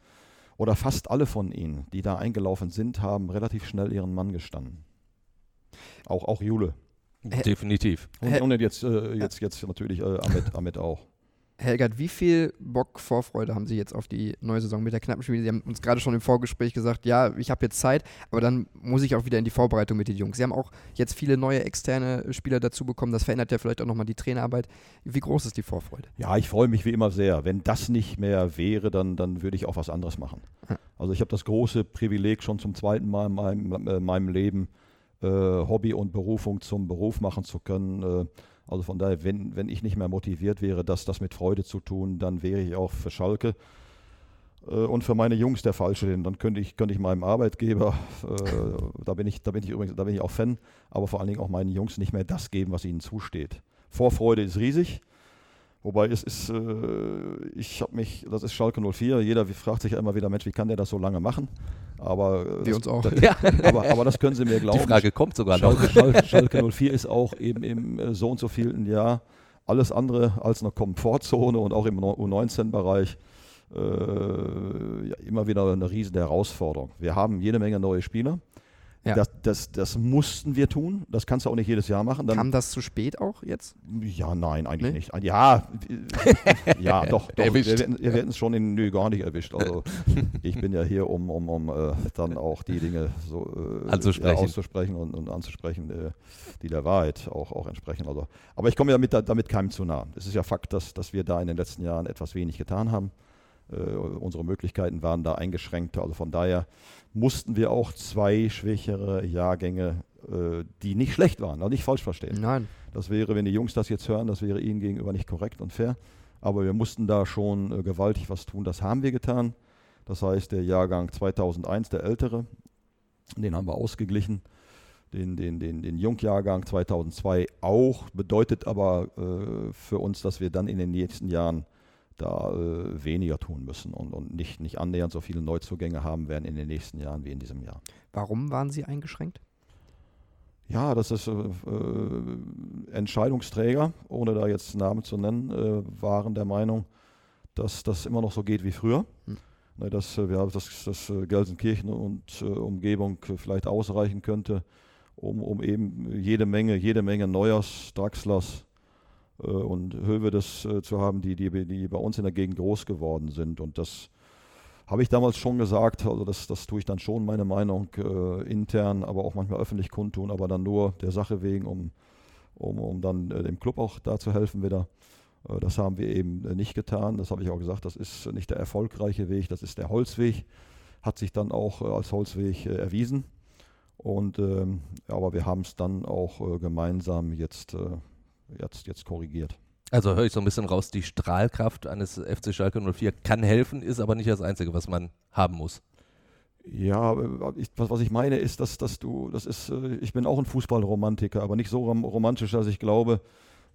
oder fast alle von ihnen, die da eingelaufen sind, haben relativ schnell ihren Mann gestanden. Auch, auch Jule. Definitiv. Und, und jetzt, äh, jetzt, jetzt natürlich äh, Ahmed, Ahmed auch. Helgert, wie viel Bock, Vorfreude haben Sie jetzt auf die neue Saison mit der knappen Spiele? Sie haben uns gerade schon im Vorgespräch gesagt, ja, ich habe jetzt Zeit, aber dann muss ich auch wieder in die Vorbereitung mit den Jungs. Sie haben auch jetzt viele neue externe Spieler dazu bekommen. Das verändert ja vielleicht auch nochmal die Trainerarbeit. Wie groß ist die Vorfreude? Ja, ich freue mich wie immer sehr. Wenn das nicht mehr wäre, dann, dann würde ich auch was anderes machen. Also ich habe das große Privileg schon zum zweiten Mal in meinem, äh, meinem Leben, äh, Hobby und Berufung zum Beruf machen zu können. Äh, also von daher, wenn, wenn ich nicht mehr motiviert wäre, das, das mit Freude zu tun, dann wäre ich auch für Schalke äh, und für meine Jungs der Falsche. Denn dann könnte ich, könnte ich meinem Arbeitgeber, äh, da, bin ich, da bin ich übrigens, da bin ich auch Fan, aber vor allen Dingen auch meinen Jungs nicht mehr das geben, was ihnen zusteht. Vorfreude ist riesig. Wobei es ist, äh, ich habe mich, das ist Schalke 04, jeder fragt sich ja immer wieder, Mensch, wie kann der das so lange machen? Aber, äh, Wir das, uns auch. Das, ja. aber, aber das können Sie mir glauben. Die Frage kommt sogar Schalke, noch. Schalke, Schalke 04 ist auch eben im äh, so und so vielen Jahr alles andere als eine Komfortzone und auch im U19-Bereich äh, ja, immer wieder eine riesen Herausforderung. Wir haben jede Menge neue Spieler. Ja. Das, das, das, mussten wir tun. Das kannst du auch nicht jedes Jahr machen. Dann, Kam das zu spät auch jetzt? Ja, nein, eigentlich nee? nicht. Ja, ja, doch. doch. Erwischt. Wir, werden es schon in, nö, gar nicht erwischt. Also ich bin ja hier, um, um, um äh, dann auch die Dinge so äh, anzusprechen. Ja, auszusprechen und, und anzusprechen, äh, die der Wahrheit auch, auch entsprechen. Also, aber ich komme ja mit, damit keinem zu nah. Es ist ja Fakt, dass, dass wir da in den letzten Jahren etwas wenig getan haben. Äh, unsere Möglichkeiten waren da eingeschränkt. Also von daher mussten wir auch zwei schwächere Jahrgänge, äh, die nicht schlecht waren, also nicht falsch verstehen. Nein. Das wäre, wenn die Jungs das jetzt hören, das wäre ihnen gegenüber nicht korrekt und fair. Aber wir mussten da schon äh, gewaltig was tun. Das haben wir getan. Das heißt, der Jahrgang 2001, der ältere, den haben wir ausgeglichen. Den, den, den, den Jungjahrgang 2002 auch, bedeutet aber äh, für uns, dass wir dann in den nächsten Jahren da äh, weniger tun müssen und, und nicht, nicht annähernd so viele Neuzugänge haben werden in den nächsten Jahren wie in diesem Jahr. Warum waren Sie eingeschränkt? Ja, das ist äh, äh, Entscheidungsträger, ohne da jetzt Namen zu nennen, äh, waren der Meinung, dass das immer noch so geht wie früher. Hm. Ne, dass äh, wir dass, dass äh, Gelsenkirchen und Umgebung vielleicht ausreichen könnte, um, um eben jede Menge, jede Menge Neujers, Draxlers, und Hövedes äh, zu haben, die, die, die bei uns in der Gegend groß geworden sind. Und das habe ich damals schon gesagt, also das, das tue ich dann schon, meine Meinung äh, intern, aber auch manchmal öffentlich kundtun, aber dann nur der Sache wegen, um, um, um dann äh, dem Club auch da zu helfen wieder. Äh, das haben wir eben äh, nicht getan. Das habe ich auch gesagt, das ist nicht der erfolgreiche Weg, das ist der Holzweg. Hat sich dann auch als Holzweg erwiesen. Und, ähm, aber wir haben es dann auch gemeinsam jetzt jetzt, jetzt korrigiert. Also höre ich so ein bisschen raus, die Strahlkraft eines FC Schalke 04 kann helfen, ist aber nicht das Einzige, was man haben muss. Ja, ich, was, was ich meine ist, dass, dass du, das ist, äh, ich bin auch ein Fußballromantiker, aber nicht so romantisch, dass ich glaube,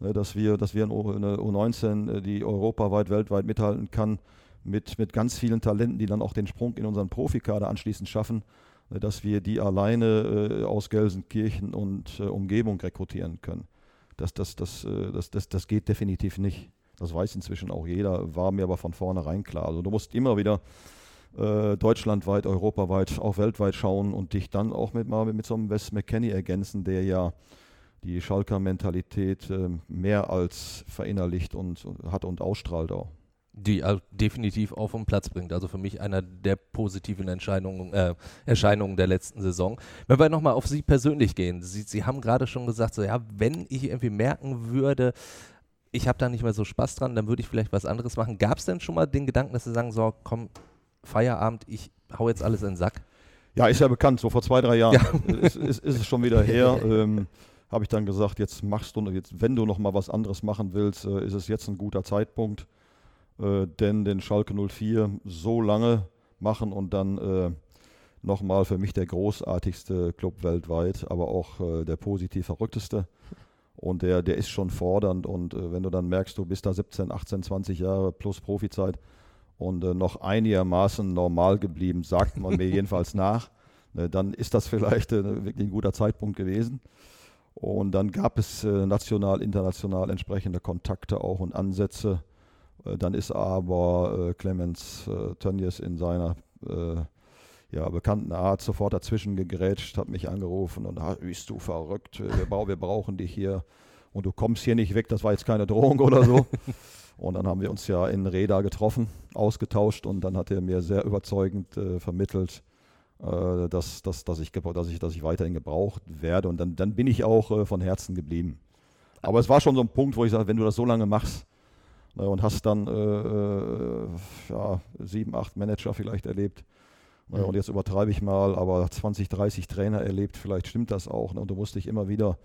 ne, dass wir, dass wir eine U19, äh, die europaweit, weltweit mithalten kann, mit, mit ganz vielen Talenten, die dann auch den Sprung in unseren Profikader anschließend schaffen, äh, dass wir die alleine äh, aus Gelsenkirchen und Umgebung rekrutieren können. Das, das, das, äh, das, das, das geht definitiv nicht. Das weiß inzwischen auch jeder, war mir aber von vornherein klar. Also du musst immer wieder äh, deutschlandweit, europaweit, auch weltweit schauen und dich dann auch mit, mal mit so einem Wes McKenney ergänzen, der ja die Schalker Mentalität äh, mehr als verinnerlicht und hat und ausstrahlt auch. Die äh, definitiv auf den Platz bringt. Also für mich einer der positiven äh, Erscheinungen der letzten Saison. Wenn wir nochmal auf Sie persönlich gehen, Sie, Sie haben gerade schon gesagt, so ja, wenn ich irgendwie merken würde, ich habe da nicht mehr so Spaß dran, dann würde ich vielleicht was anderes machen. Gab es denn schon mal den Gedanken, dass Sie sagen, so komm, Feierabend, ich hau jetzt alles in den Sack? Ja, ist ja bekannt, so vor zwei, drei Jahren ja. ist, ist, ist, es schon wieder her. ähm, habe ich dann gesagt, jetzt machst du, jetzt, wenn du noch mal was anderes machen willst, äh, ist es jetzt ein guter Zeitpunkt, äh, denn den Schalke 04 so lange machen und dann äh, nochmal für mich der großartigste Club weltweit, aber auch äh, der positiv verrückteste. Und der, der ist schon fordernd und äh, wenn du dann merkst, du bist da 17, 18, 20 Jahre plus Profizeit und äh, noch einigermaßen normal geblieben, sagt man mir jedenfalls nach, ne, dann ist das vielleicht äh, wirklich ein guter Zeitpunkt gewesen. Und dann gab es äh, national, international entsprechende Kontakte auch und Ansätze. Äh, dann ist aber äh, Clemens äh, Tönnies in seiner ja, bekannten Art sofort dazwischen gegrätscht, hat mich angerufen und hat, bist du verrückt, wir, bra wir brauchen dich hier und du kommst hier nicht weg, das war jetzt keine Drohung oder so. und dann haben wir uns ja in Reda getroffen, ausgetauscht und dann hat er mir sehr überzeugend äh, vermittelt, äh, dass, dass, dass, ich, dass, ich, dass ich weiterhin gebraucht werde. Und dann, dann bin ich auch äh, von Herzen geblieben. Aber es war schon so ein Punkt, wo ich sage, wenn du das so lange machst ne, und hast dann äh, äh ja, sieben, acht Manager vielleicht erlebt, ne, mhm. und jetzt übertreibe ich mal, aber 20, 30 Trainer erlebt, vielleicht stimmt das auch. Ne, und du musst dich immer wieder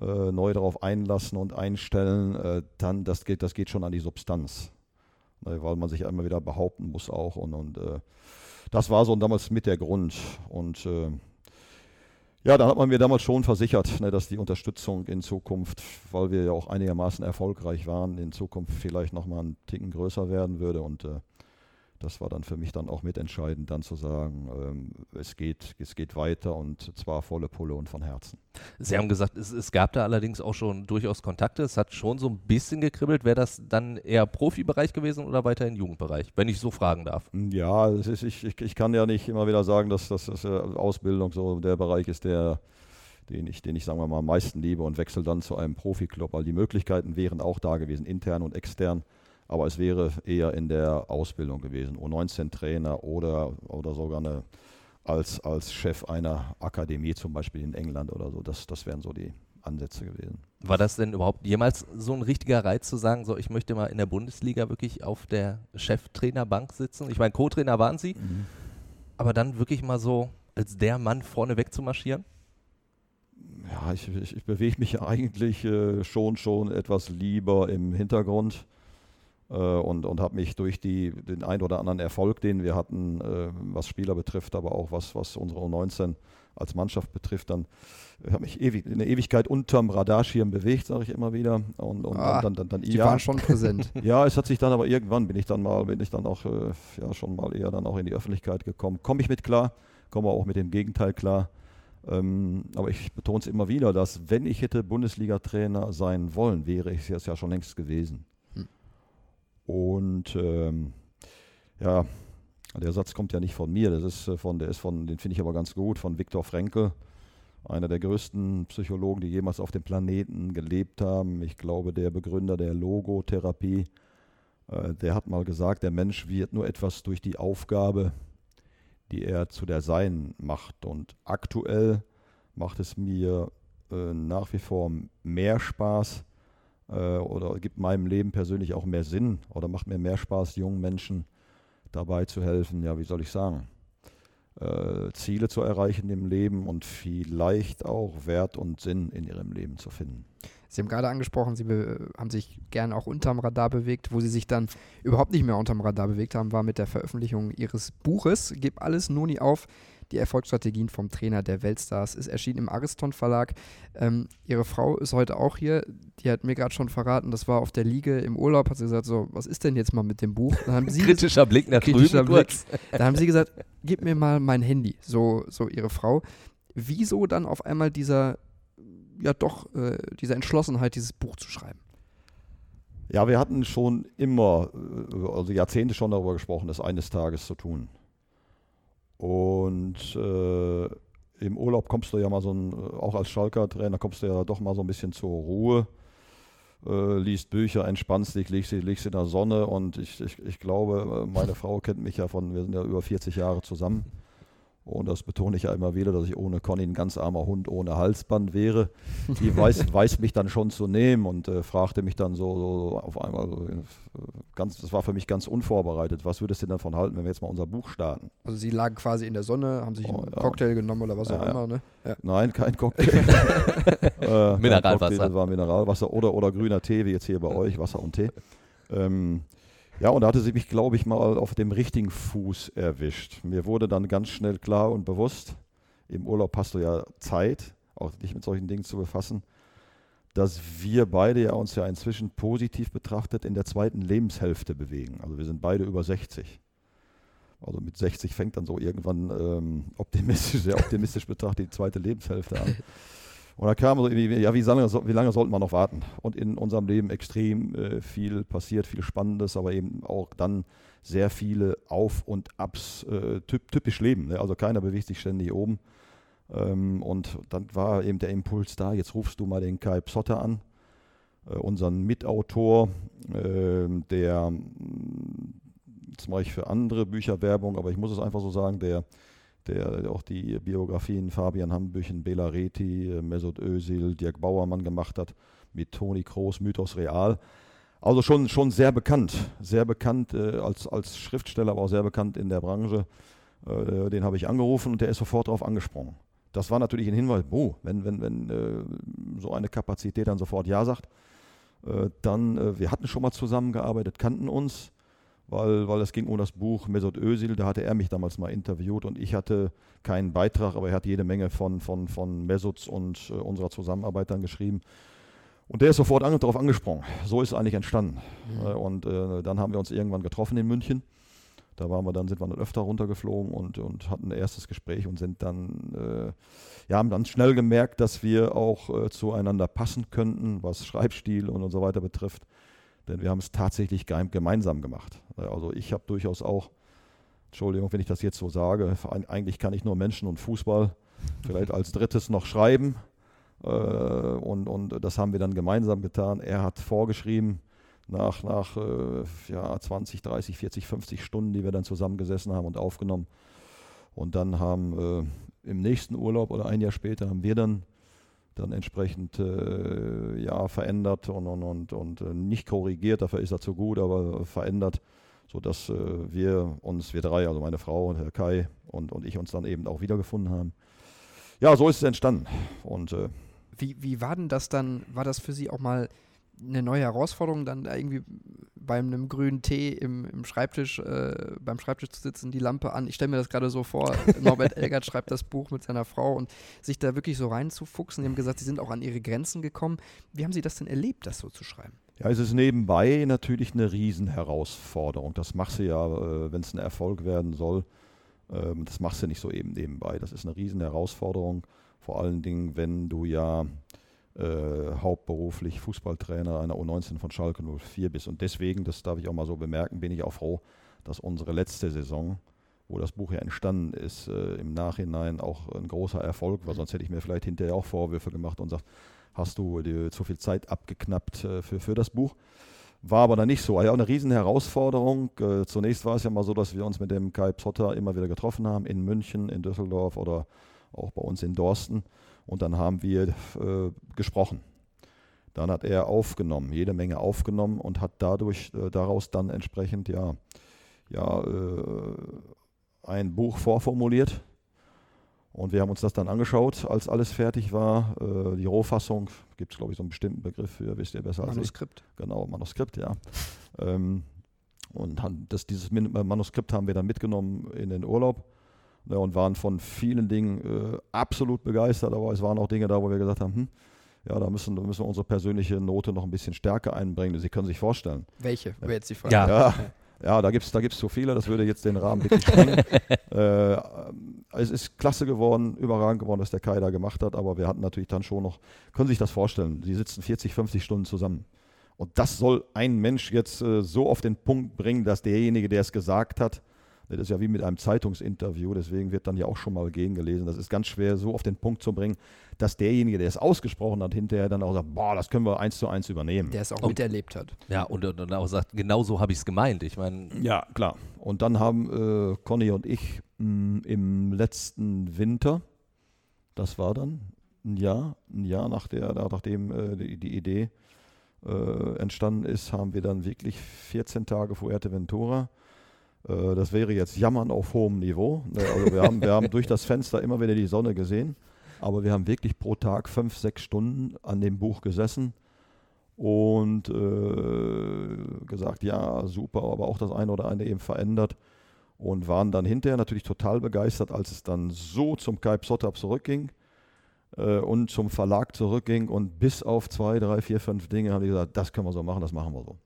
äh, neu darauf einlassen und einstellen, äh, dann das geht, das geht schon an die Substanz. Ne, weil man sich immer wieder behaupten muss auch und, und das war so damals mit der Grund. Und äh, ja, da hat man mir damals schon versichert, ne, dass die Unterstützung in Zukunft, weil wir ja auch einigermaßen erfolgreich waren, in Zukunft vielleicht nochmal einen Ticken größer werden würde. Und äh, das war dann für mich dann auch mitentscheidend, dann zu sagen, ähm, es, geht, es geht weiter und zwar volle Pulle und von Herzen. Sie haben gesagt, es, es, gab da allerdings auch schon durchaus Kontakte. Es hat schon so ein bisschen gekribbelt. Wäre das dann eher Profibereich gewesen oder weiterhin Jugendbereich, wenn ich so fragen darf? Ja, ist, ich, ich, ich, kann ja nicht immer wieder sagen, dass, dass, dass Ausbildung so der Bereich ist, der den ich, den ich, sagen wir mal, am meisten liebe und wechsle dann zu einem Profiklub, weil die Möglichkeiten wären auch da gewesen, intern und extern aber es wäre eher in der Ausbildung gewesen, U19-Trainer oder, oder sogar eine, als, als Chef einer Akademie zum Beispiel in England oder so. Das, das wären so die Ansätze gewesen. War das denn überhaupt jemals so ein richtiger Reiz zu sagen, so ich möchte mal in der Bundesliga wirklich auf der Cheftrainerbank sitzen? Ich meine, Co-Trainer waren Sie, mhm. aber dann wirklich mal so als der Mann vorne weg zu marschieren? Ja, ich, ich, ich bewege mich eigentlich äh, schon, schon etwas lieber im Hintergrund und, und habe mich durch die, den ein oder anderen Erfolg, den wir hatten, äh, was Spieler betrifft, aber auch was, was unsere U19 als Mannschaft betrifft, dann habe mich ewig, eine Ewigkeit unterm Radarschirm bewegt, sage ich immer wieder. Und, und ah, dann, dann, dann, die ja, waren schon präsent. ja, es hat sich dann aber irgendwann bin ich dann mal, bin ich dann auch äh, ja schon mal eher dann auch in die Öffentlichkeit gekommen. Komme ich mit klar, komme auch mit dem Gegenteil klar. Ähm, aber ich betone es immer wieder, dass wenn ich hätte Bundesliga-Trainer sein wollen, wäre ich es ja schon längst gewesen. Und ähm, ja, der Satz kommt ja nicht von mir, das ist äh, von, der ist von, den finde ich aber ganz gut, von Viktor Frankl, einer der größten Psychologen, die jemals auf dem Planeten gelebt haben. Ich glaube, der Begründer der Logotherapie, äh, der hat mal gesagt, der Mensch wird nur etwas durch die Aufgabe, die er zu der Sein macht. Und aktuell macht es mir äh, nach wie vor mehr Spaß, äh, oder gibt meinem Leben persönlich auch mehr Sinn oder macht mir mehr Spaß, jungen Menschen dabei zu helfen, ja, wie soll ich sagen, äh, Ziele zu erreichen im Leben und vielleicht auch Wert und Sinn in ihrem Leben zu finden. Sie haben gerade angesprochen, Sie haben sich gern auch unterm Radar bewegt. Wo Sie sich dann überhaupt nicht mehr unterm Radar bewegt haben, war mit der Veröffentlichung Ihres Buches Gib alles Noni auf. Die Erfolgsstrategien vom Trainer der Weltstars ist erschienen im Ariston Verlag. Ähm, ihre Frau ist heute auch hier. Die hat mir gerade schon verraten, das war auf der Liege im Urlaub. Hat sie gesagt, so, was ist denn jetzt mal mit dem Buch? kritischer Blick nach kritischer drüben. Blick. Da haben sie gesagt, gib mir mal mein Handy. So, so ihre Frau. Wieso dann auf einmal dieser, ja doch, äh, diese Entschlossenheit, dieses Buch zu schreiben? Ja, wir hatten schon immer, äh, also Jahrzehnte schon darüber gesprochen, das eines Tages zu tun. Und äh, im Urlaub kommst du ja mal so ein, auch als Schalker-Trainer kommst du ja doch mal so ein bisschen zur Ruhe, äh, liest Bücher, entspannst dich, liegst, liegst in der Sonne und ich, ich, ich glaube, äh, meine Frau kennt mich ja von, wir sind ja über 40 Jahre zusammen. Und das betone ich ja immer wieder, dass ich ohne Conny ein ganz armer Hund ohne Halsband wäre. Die weiß, weiß mich dann schon zu nehmen und äh, fragte mich dann so, so auf einmal, so, äh, ganz, das war für mich ganz unvorbereitet. Was würdest du denn davon halten, wenn wir jetzt mal unser Buch starten? Also Sie lagen quasi in der Sonne, haben sich oh, einen ja. Cocktail genommen oder was ja, auch immer, ne? Ja. Nein, kein Cocktail. äh, Mineralwasser. Cocktail, das war Mineralwasser oder, oder grüner Tee, wie jetzt hier bei euch, Wasser und Tee. Ähm, ja, und da hatte sie mich, glaube ich, mal auf dem richtigen Fuß erwischt. Mir wurde dann ganz schnell klar und bewusst, im Urlaub hast du ja Zeit, auch dich mit solchen Dingen zu befassen, dass wir beide ja uns ja inzwischen positiv betrachtet in der zweiten Lebenshälfte bewegen. Also wir sind beide über 60. Also mit 60 fängt dann so irgendwann ähm, optimistisch, sehr optimistisch betrachtet die zweite Lebenshälfte an. Und da kam ja, wie lange, wie lange sollten wir noch warten? Und in unserem Leben extrem äh, viel passiert, viel Spannendes, aber eben auch dann sehr viele Auf- und Abs, äh, typ, typisch Leben. Ne? Also keiner bewegt sich ständig oben. Ähm, und dann war eben der Impuls da, jetzt rufst du mal den Kai Psotter an, äh, unseren Mitautor, ähm, der, jetzt mache ich für andere Bücher Werbung, aber ich muss es einfach so sagen, der der auch die Biografien Fabian Hambüchen, Bela Reti, Mesut Özil, Dirk Bauermann gemacht hat, mit Toni Kroos, Mythos Real. Also schon, schon sehr bekannt, sehr bekannt äh, als, als Schriftsteller, aber auch sehr bekannt in der Branche. Äh, den habe ich angerufen und der ist sofort darauf angesprungen. Das war natürlich ein Hinweis, oh, wenn, wenn, wenn äh, so eine Kapazität dann sofort Ja sagt, äh, dann, äh, wir hatten schon mal zusammengearbeitet, kannten uns, weil, weil es ging um das Buch Mesut Özil, da hatte er mich damals mal interviewt und ich hatte keinen Beitrag, aber er hat jede Menge von, von, von Mesuts und äh, unserer Zusammenarbeit dann geschrieben. Und der ist sofort an, darauf angesprungen. So ist es eigentlich entstanden. Mhm. Äh, und äh, dann haben wir uns irgendwann getroffen in München. Da waren wir dann, sind wir dann öfter runtergeflogen und, und hatten ein erstes Gespräch und sind dann, äh, ja, haben dann schnell gemerkt, dass wir auch äh, zueinander passen könnten, was Schreibstil und, und so weiter betrifft. Denn wir haben es tatsächlich gemeinsam gemacht. Also ich habe durchaus auch, Entschuldigung, wenn ich das jetzt so sage, eigentlich kann ich nur Menschen und Fußball vielleicht als drittes noch schreiben. Äh, und, und das haben wir dann gemeinsam getan. Er hat vorgeschrieben, nach, nach äh, ja, 20, 30, 40, 50 Stunden, die wir dann zusammengesessen haben und aufgenommen. Und dann haben äh, im nächsten Urlaub oder ein Jahr später haben wir dann dann entsprechend äh, ja, verändert und, und, und, und äh, nicht korrigiert, dafür ist er zu gut, aber verändert, sodass äh, wir uns, wir drei, also meine Frau und Herr Kai und, und ich uns dann eben auch wiedergefunden haben. Ja, so ist es entstanden. Und, äh, wie, wie war denn das dann, war das für Sie auch mal eine neue Herausforderung, dann da irgendwie bei einem grünen Tee im, im Schreibtisch, äh, beim Schreibtisch zu sitzen, die Lampe an. Ich stelle mir das gerade so vor, Norbert Elgert schreibt das Buch mit seiner Frau und sich da wirklich so reinzufuchsen. Die haben gesagt, sie sind auch an ihre Grenzen gekommen. Wie haben Sie das denn erlebt, das so zu schreiben? Ja, es ist nebenbei natürlich eine Riesenherausforderung. Das machst du ja, äh, wenn es ein Erfolg werden soll. Ähm, das machst du nicht so eben nebenbei. Das ist eine Riesenherausforderung. Vor allen Dingen, wenn du ja äh, hauptberuflich Fußballtrainer einer U19 von Schalke 04 bist. Und deswegen, das darf ich auch mal so bemerken, bin ich auch froh, dass unsere letzte Saison, wo das Buch ja entstanden ist, äh, im Nachhinein auch ein großer Erfolg war. Sonst hätte ich mir vielleicht hinterher auch Vorwürfe gemacht und sagt, hast du dir zu viel Zeit abgeknappt äh, für, für das Buch. War aber dann nicht so. Also eine riesen Herausforderung. Äh, zunächst war es ja mal so, dass wir uns mit dem Kai Psotter immer wieder getroffen haben, in München, in Düsseldorf oder auch bei uns in Dorsten. Und dann haben wir äh, gesprochen. Dann hat er aufgenommen, jede Menge aufgenommen und hat dadurch äh, daraus dann entsprechend ja, ja äh, ein Buch vorformuliert. Und wir haben uns das dann angeschaut, als alles fertig war. Äh, die Rohfassung, gibt es glaube ich so einen bestimmten Begriff für, wisst ihr besser Manuskript. als ich. Genau, Manuskript, ja. ähm, und das, dieses Manuskript haben wir dann mitgenommen in den Urlaub ja, und waren von vielen Dingen äh, absolut begeistert, aber es waren auch Dinge da, wo wir gesagt haben, hm, ja, da müssen, da müssen wir unsere persönliche Note noch ein bisschen stärker einbringen. Sie können sich vorstellen. Welche? Wäre jetzt die Frage. Ja, ja, ja da gibt es da gibt's so viele, das würde jetzt den Rahmen wirklich sprengen. äh, es ist klasse geworden, überragend geworden, was der Kai da gemacht hat, aber wir hatten natürlich dann schon noch, können Sie sich das vorstellen, die sitzen 40, 50 Stunden zusammen. Und das soll ein Mensch jetzt äh, so auf den Punkt bringen, dass derjenige, der es gesagt hat, das ist ja wie mit einem Zeitungsinterview, deswegen wird dann ja auch schon mal gehen gelesen. Das ist ganz schwer so auf den Punkt zu bringen, dass derjenige, der es ausgesprochen hat, hinterher dann auch sagt, boah, das können wir eins zu eins übernehmen. Der es auch Und- miterlebt hat. Ja, und, und dann auch sagt, genau so habe ich es gemeint. Ich meine, Ja, klar. Und dann haben äh, Conny und ich mh, im letzten Winter, das war dann ein Jahr, ein Jahr nach der, nachdem äh, die, die Idee äh, entstanden ist, haben wir dann wirklich 14 Tage Fuerteventura. Äh, das wäre jetzt Jammern auf hohem Niveau. Ne, Also wir haben, wir haben durch das Fenster immer wieder die Sonne gesehen, aber wir haben wirklich pro Tag fünf, sechs Stunden an dem Buch gesessen und äh, gesagt, ja, super, aber auch das eine oder andere eben verändert und waren dann hinterher natürlich total begeistert, als es dann so zum Kai Psotab zurückging äh, und zum Verlag zurückging und bis auf zwei, drei, vier, fünf Dinge haben die gesagt, das können wir so machen, das machen wir so.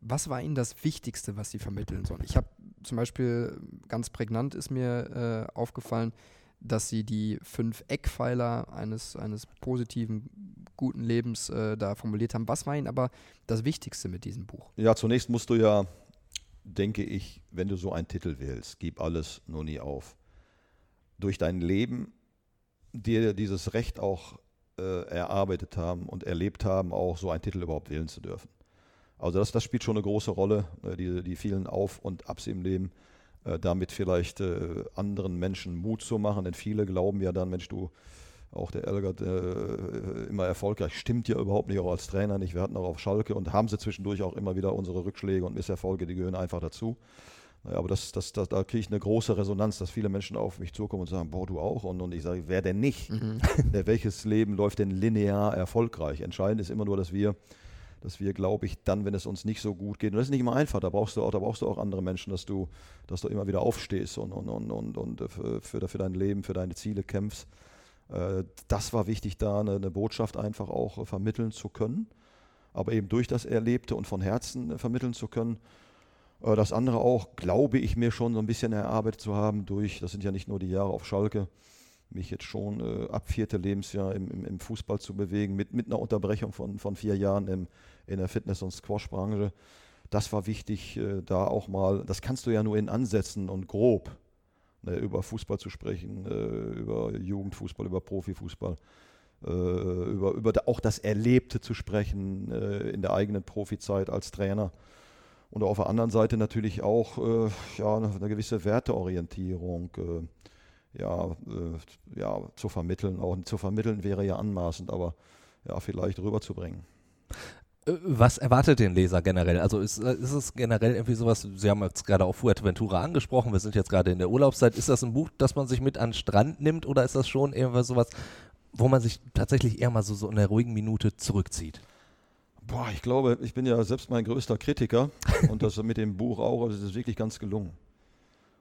Was war Ihnen das Wichtigste, was Sie vermitteln sollen? Ich habe zum Beispiel, ganz prägnant ist mir äh, aufgefallen, dass Sie die fünf Eckpfeiler eines, eines positiven, guten Lebens äh, da formuliert haben. Was war Ihnen aber das Wichtigste mit diesem Buch? Ja, zunächst musst du ja, denke ich, wenn du so einen Titel wählst, gib alles, nur nie auf, durch dein Leben dir dieses Recht auch äh, erarbeitet haben und erlebt haben, auch so einen Titel überhaupt wählen zu dürfen. Also das, das spielt schon eine große Rolle, äh, die, die vielen Auf- und Abs im Leben, äh, damit vielleicht äh, anderen Menschen Mut zu machen, denn viele glauben ja dann, Mensch, du, auch der Elgert äh, immer erfolgreich, stimmt ja überhaupt nicht, auch als Trainer nicht. Wir hatten auch auf Schalke und haben sie zwischendurch auch immer wieder unsere Rückschläge und Misserfolge, die gehören einfach dazu. Naja, aber das, das, das, da kriege ich eine große Resonanz, dass viele Menschen auf mich zukommen und sagen, boah, du auch. Und, und ich sage, wer denn nicht? Der, welches Leben läuft denn linear erfolgreich? Entscheidend ist immer nur, dass wir, dass wir, glaube ich, dann, wenn es uns nicht so gut geht, und das ist nicht immer einfach, da brauchst du auch, da brauchst du auch andere Menschen, dass du, dass du immer wieder aufstehst und, und, und, und, und äh, für, für, für dein Leben, für deine Ziele kämpfst. Äh, Das war wichtig, da eine, eine Botschaft einfach auch äh, vermitteln zu können, aber eben durch das Erlebte und von Herzen äh, vermitteln zu können. Äh, Das andere auch, glaube ich mir schon so ein bisschen erarbeitet zu haben durch, das sind ja nicht nur die Jahre auf Schalke, mich jetzt schon äh, ab vierte Lebensjahr im, im, im Fußball zu bewegen, mit, mit einer Unterbrechung von, von vier Jahren im, in der Fitness- und Squash-Branche. Das war wichtig, äh, da auch mal, das kannst du ja nur in Ansätzen und grob ne, über Fußball zu sprechen, äh, über Jugendfußball, über Profifußball, äh, über, über auch das Erlebte zu sprechen äh, in der eigenen Profizeit als Trainer. Und auf der anderen Seite natürlich auch äh, ja, eine, gewisse Werteorientierung ja, äh, ja, zu vermitteln. Auch zu vermitteln wäre ja anmaßend, aber ja, vielleicht rüberzubringen. Äh, Was erwartet den Leser generell? Also ist, äh, ist es generell irgendwie sowas, Sie haben jetzt gerade auch Fuerteventura angesprochen, wir sind jetzt gerade in der Urlaubszeit. Ist das ein Buch, das man sich mit an den Strand nimmt oder ist das schon irgendwas sowas, wo man sich tatsächlich eher mal so, so in der ruhigen Minute zurückzieht? Boah, ich glaube, ich bin ja selbst mein größter Kritiker und das mit dem Buch auch, also es ist wirklich ganz gelungen.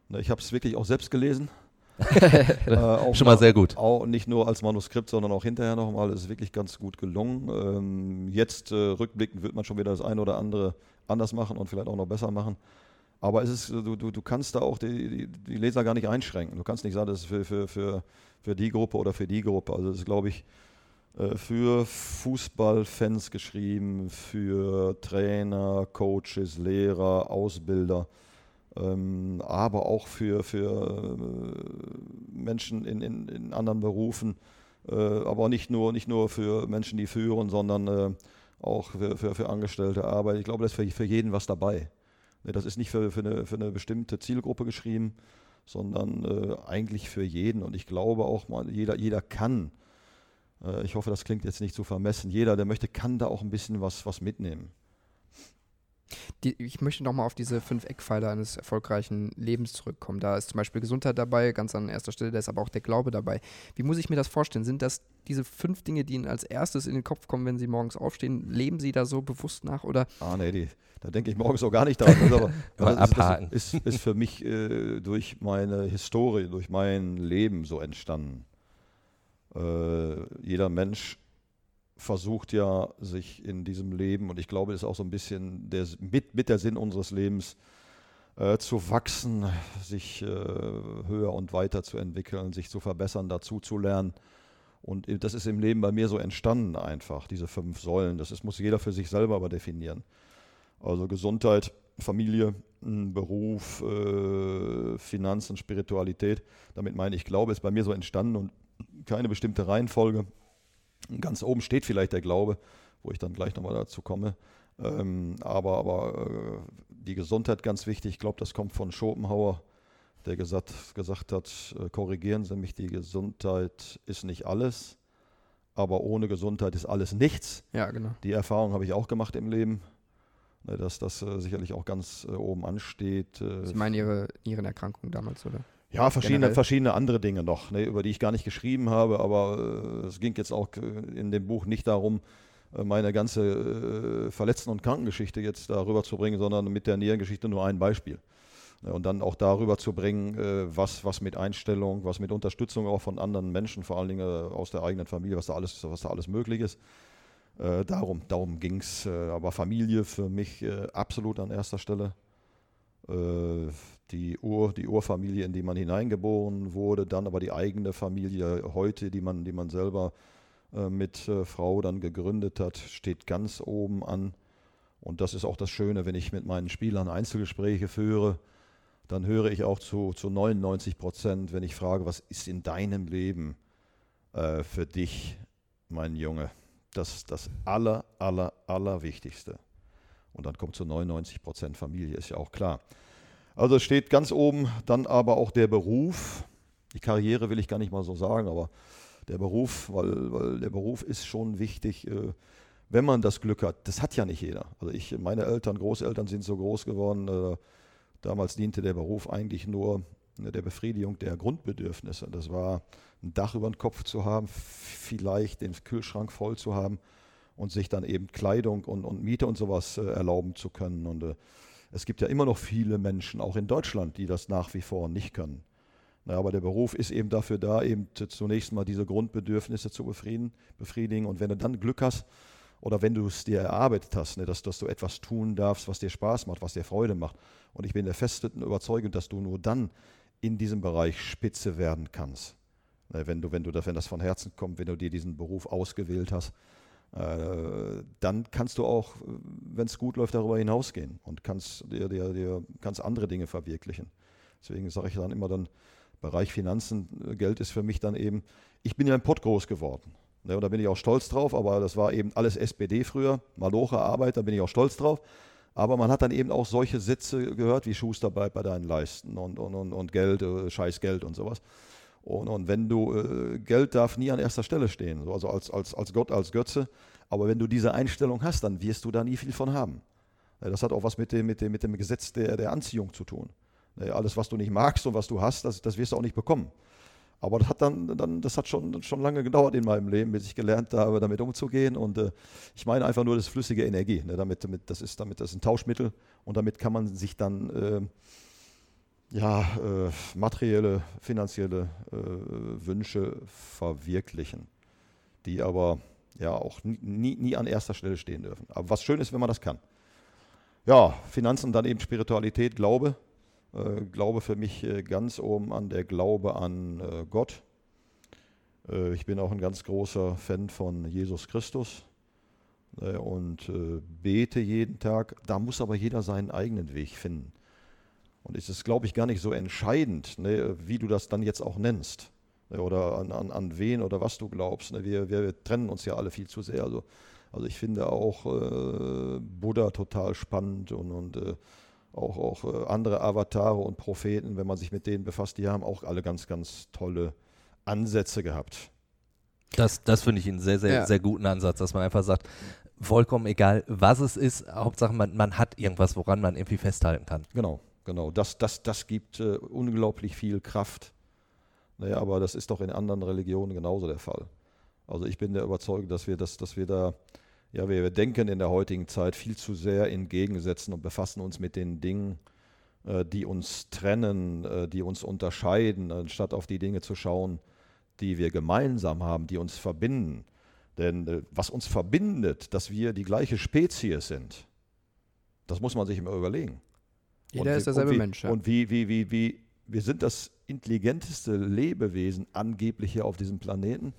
Ne, Ich habe es wirklich auch selbst gelesen. äh, Schon mal sehr gut. Auch nicht nur als Manuskript, sondern auch hinterher nochmal. Es ist wirklich ganz gut gelungen. Ähm, jetzt äh, rückblickend wird man schon wieder das eine oder andere anders machen und vielleicht auch noch besser machen. Aber es ist, du, du, du kannst da auch die, die, die Leser gar nicht einschränken. Du kannst nicht sagen, das ist für, für, für, für die Gruppe oder für die Gruppe. Also es ist, glaube ich, äh, für Fußballfans geschrieben, für Trainer, Coaches, Lehrer, Ausbilder, ähm, aber auch für, für äh, Menschen in, in, in anderen Berufen, äh, aber nicht nur, nicht nur für Menschen, die führen, sondern äh, auch für, für, für angestellte Arbeit. Ich glaube, da ist für, für jeden was dabei. Ne, Das ist nicht für, für, eine, für eine bestimmte Zielgruppe geschrieben, sondern eigentlich für jeden. Und ich glaube auch mal, jeder, jeder kann, ich hoffe, das klingt jetzt nicht zu vermessen, jeder, der möchte, kann da auch ein bisschen was, was mitnehmen. Die, ich möchte nochmal auf diese fünf Eckpfeiler eines erfolgreichen Lebens zurückkommen. Da ist zum Beispiel Gesundheit dabei, ganz an erster Stelle, da ist aber auch der Glaube dabei. Wie muss ich mir das vorstellen? Sind das diese fünf Dinge, die Ihnen als erstes in den Kopf kommen, wenn Sie morgens aufstehen? Leben Sie da so bewusst nach oder? Ah, nee, die, da denke ich morgens auch gar nicht daran. aber das abhaken. Ist, ist, ist für mich äh, durch meine Historie, durch mein Leben so entstanden. Äh, jeder Mensch versucht ja, sich in diesem Leben, und ich glaube, das ist auch so ein bisschen der, mit, mit der Sinn unseres Lebens, äh, zu wachsen, sich äh, höher und weiter zu entwickeln, sich zu verbessern, dazu zu lernen. Und das ist im Leben bei mir so entstanden einfach, diese fünf Säulen. Das ist, muss jeder für sich selber aber definieren. Also Gesundheit, Familie, Beruf, äh, Finanzen, Spiritualität. Damit meine ich, Glaube ist bei mir so entstanden und keine bestimmte Reihenfolge. Ganz oben steht vielleicht der Glaube, wo ich dann gleich nochmal dazu komme. Ähm, aber aber äh, die Gesundheit ganz wichtig. Ich glaube, das kommt von Schopenhauer, der gesagt, gesagt hat, äh, korrigieren Sie mich, die Gesundheit ist nicht alles, aber ohne Gesundheit ist alles nichts. Ja, genau. Die Erfahrung habe ich auch gemacht im Leben, ne, dass das äh, sicherlich auch ganz äh, oben ansteht. Äh, Sie meinen Ihre Nierenerkrankung damals, oder? Ja, verschiedene, verschiedene andere Dinge noch, ne, über die ich gar nicht geschrieben habe, aber äh, es ging jetzt auch äh, in dem Buch nicht darum, äh, meine ganze äh, Verletzten- und Krankengeschichte jetzt darüber zu bringen, sondern mit der Nierengeschichte nur ein Beispiel. Ne, und dann auch darüber zu bringen, äh, was, was mit Einstellung, was mit Unterstützung auch von anderen Menschen, vor allen Dingen äh, aus der eigenen Familie, was da alles, was da alles möglich ist. darum darum ging es. aber Familie für mich absolut an erster Stelle die, Ur, die Urfamilie, in die man hineingeboren wurde, dann aber die eigene Familie heute, die man, die man selber äh, mit äh, Frau dann gegründet hat, steht ganz oben an. Und das ist auch das Schöne, wenn ich mit meinen Spielern Einzelgespräche führe, dann höre ich auch zu, zu 99 Prozent, wenn ich frage, was ist in deinem Leben äh, für dich, mein Junge, das das aller, aller, aller Wichtigste. Und dann kommt zu 99 Prozent Familie, ist ja auch klar. Also steht ganz oben dann aber auch der Beruf. Die Karriere will ich gar nicht mal so sagen, aber der Beruf, weil, weil der Beruf ist schon wichtig, äh, wenn man das Glück hat. Das hat ja nicht jeder. Also ich, meine Eltern, Großeltern sind so groß geworden. Äh, damals diente der Beruf eigentlich nur ne, der Befriedigung der Grundbedürfnisse. Das war ein Dach über den Kopf zu haben, vielleicht den Kühlschrank voll zu haben und sich dann eben Kleidung und, und Miete und sowas äh, erlauben zu können. Und es gibt ja immer noch viele Menschen, auch in Deutschland, die das nach wie vor nicht können. Na, aber der Beruf ist eben dafür da, eben zunächst mal diese Grundbedürfnisse zu befrieden, befriedigen. Und wenn du dann Glück hast oder wenn du es dir erarbeitet hast, ne, dass, dass du etwas tun darfst, was dir Spaß macht, was dir Freude macht. Und ich bin der festen Überzeugung, dass du nur dann in diesem Bereich Spitze werden kannst. Ne, wenn, du, wenn, du, wenn das von Herzen kommt, wenn du dir diesen Beruf ausgewählt hast äh, dann kannst du auch, wenn es gut läuft, darüber hinausgehen und kannst dir, dir, dir ganz andere Dinge verwirklichen. Deswegen sage ich dann immer dann, Bereich Finanzen, äh, Geld ist für mich dann eben, ich bin ja im Pott groß geworden. Ne, und da bin ich auch stolz drauf, aber das war eben alles SPD früher, Maloche Arbeit, da bin ich auch stolz drauf. Aber man hat dann eben auch solche Sätze gehört, wie Schuster bleibt bei deinen Leisten und, und, und, und Geld, äh, scheiß Geld und sowas. Und, und wenn du, äh, Geld darf nie an erster Stelle stehen, also als, als, als Gott, als Götze. Aber wenn du diese Einstellung hast, dann wirst du da nie viel von haben. Das hat auch was mit dem, mit dem, mit dem Gesetz der, der Anziehung zu tun. Alles, was du nicht magst und was du hast, das, das wirst du auch nicht bekommen. Aber das hat dann, dann das hat schon, schon lange gedauert in meinem Leben, bis ich gelernt habe, damit umzugehen. Und äh, ich meine einfach nur das flüssige Energie. Ne? Damit, damit, das ist, damit, das ist ein Tauschmittel und damit kann man sich dann äh, ja, äh, materielle, finanzielle äh, Wünsche verwirklichen, die aber ja auch nie, nie an erster Stelle stehen dürfen. Aber was schön ist, wenn man das kann. Ja, Finanzen, dann eben Spiritualität, Glaube. Äh, Glaube für mich äh, ganz oben an der Glaube an äh, Gott. Äh, ich bin auch ein ganz großer Fan von Jesus Christus und bete jeden Tag. Da muss aber jeder seinen eigenen Weg finden. Und es ist, glaube ich, gar nicht so entscheidend, ne, wie du das dann jetzt auch nennst. Ne, oder an, an, an wen oder was du glaubst. Ne. Wir, wir, wir, trennen uns ja alle viel zu sehr. Also, also ich finde auch äh, Buddha total spannend und, und äh, auch, auch äh, andere Avatare und Propheten, wenn man sich mit denen befasst, die haben auch alle ganz, ganz tolle Ansätze gehabt. Das, das finde ich einen sehr, sehr, ja. sehr guten Ansatz, dass man einfach sagt, vollkommen egal, was es ist. Hauptsache, man, man hat irgendwas, woran man irgendwie festhalten kann. Genau, genau. Das, das, das gibt äh, unglaublich viel Kraft. Naja, aber das ist doch in anderen Religionen genauso der Fall. Also ich bin der Überzeugung, dass wir, das, dass wir da, ja, wir, wir denken in der heutigen Zeit viel zu sehr in Gegensätzen und befassen uns mit den Dingen, äh, die uns trennen, äh, die uns unterscheiden, anstatt auf die Dinge zu schauen, die wir gemeinsam haben, die uns verbinden. Denn äh, was uns verbindet, dass wir die gleiche Spezies sind, das muss man sich immer überlegen. Jeder und ist derselbe wie, Mensch. Ja. Und wie, wie, wie, wie, wir sind das intelligenteste Lebewesen angeblich hier auf diesem Planeten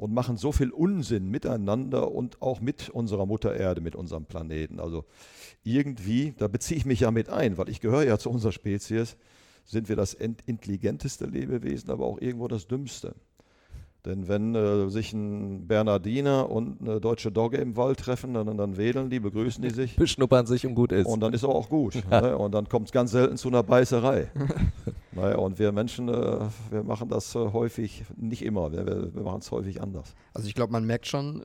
und machen so viel Unsinn miteinander und auch mit unserer Mutter Erde, mit unserem Planeten. Also irgendwie, da beziehe ich mich ja mit ein, weil ich gehöre ja zu unserer Spezies, sind wir das intelligenteste Lebewesen, aber auch irgendwo das dümmste. Denn wenn äh, sich ein Bernardiner und eine deutsche Dogge im Wald treffen, dann, dann wedeln die, begrüßen die sich. Beschnuppern sich und gut ist. Und dann ist auch gut. Ja. Ne? Und dann kommt es ganz selten zu einer Beißerei. naja, und wir Menschen, äh, wir machen das äh, häufig, nicht immer, wir, wir machen es häufig anders. Also ich glaube, man merkt schon,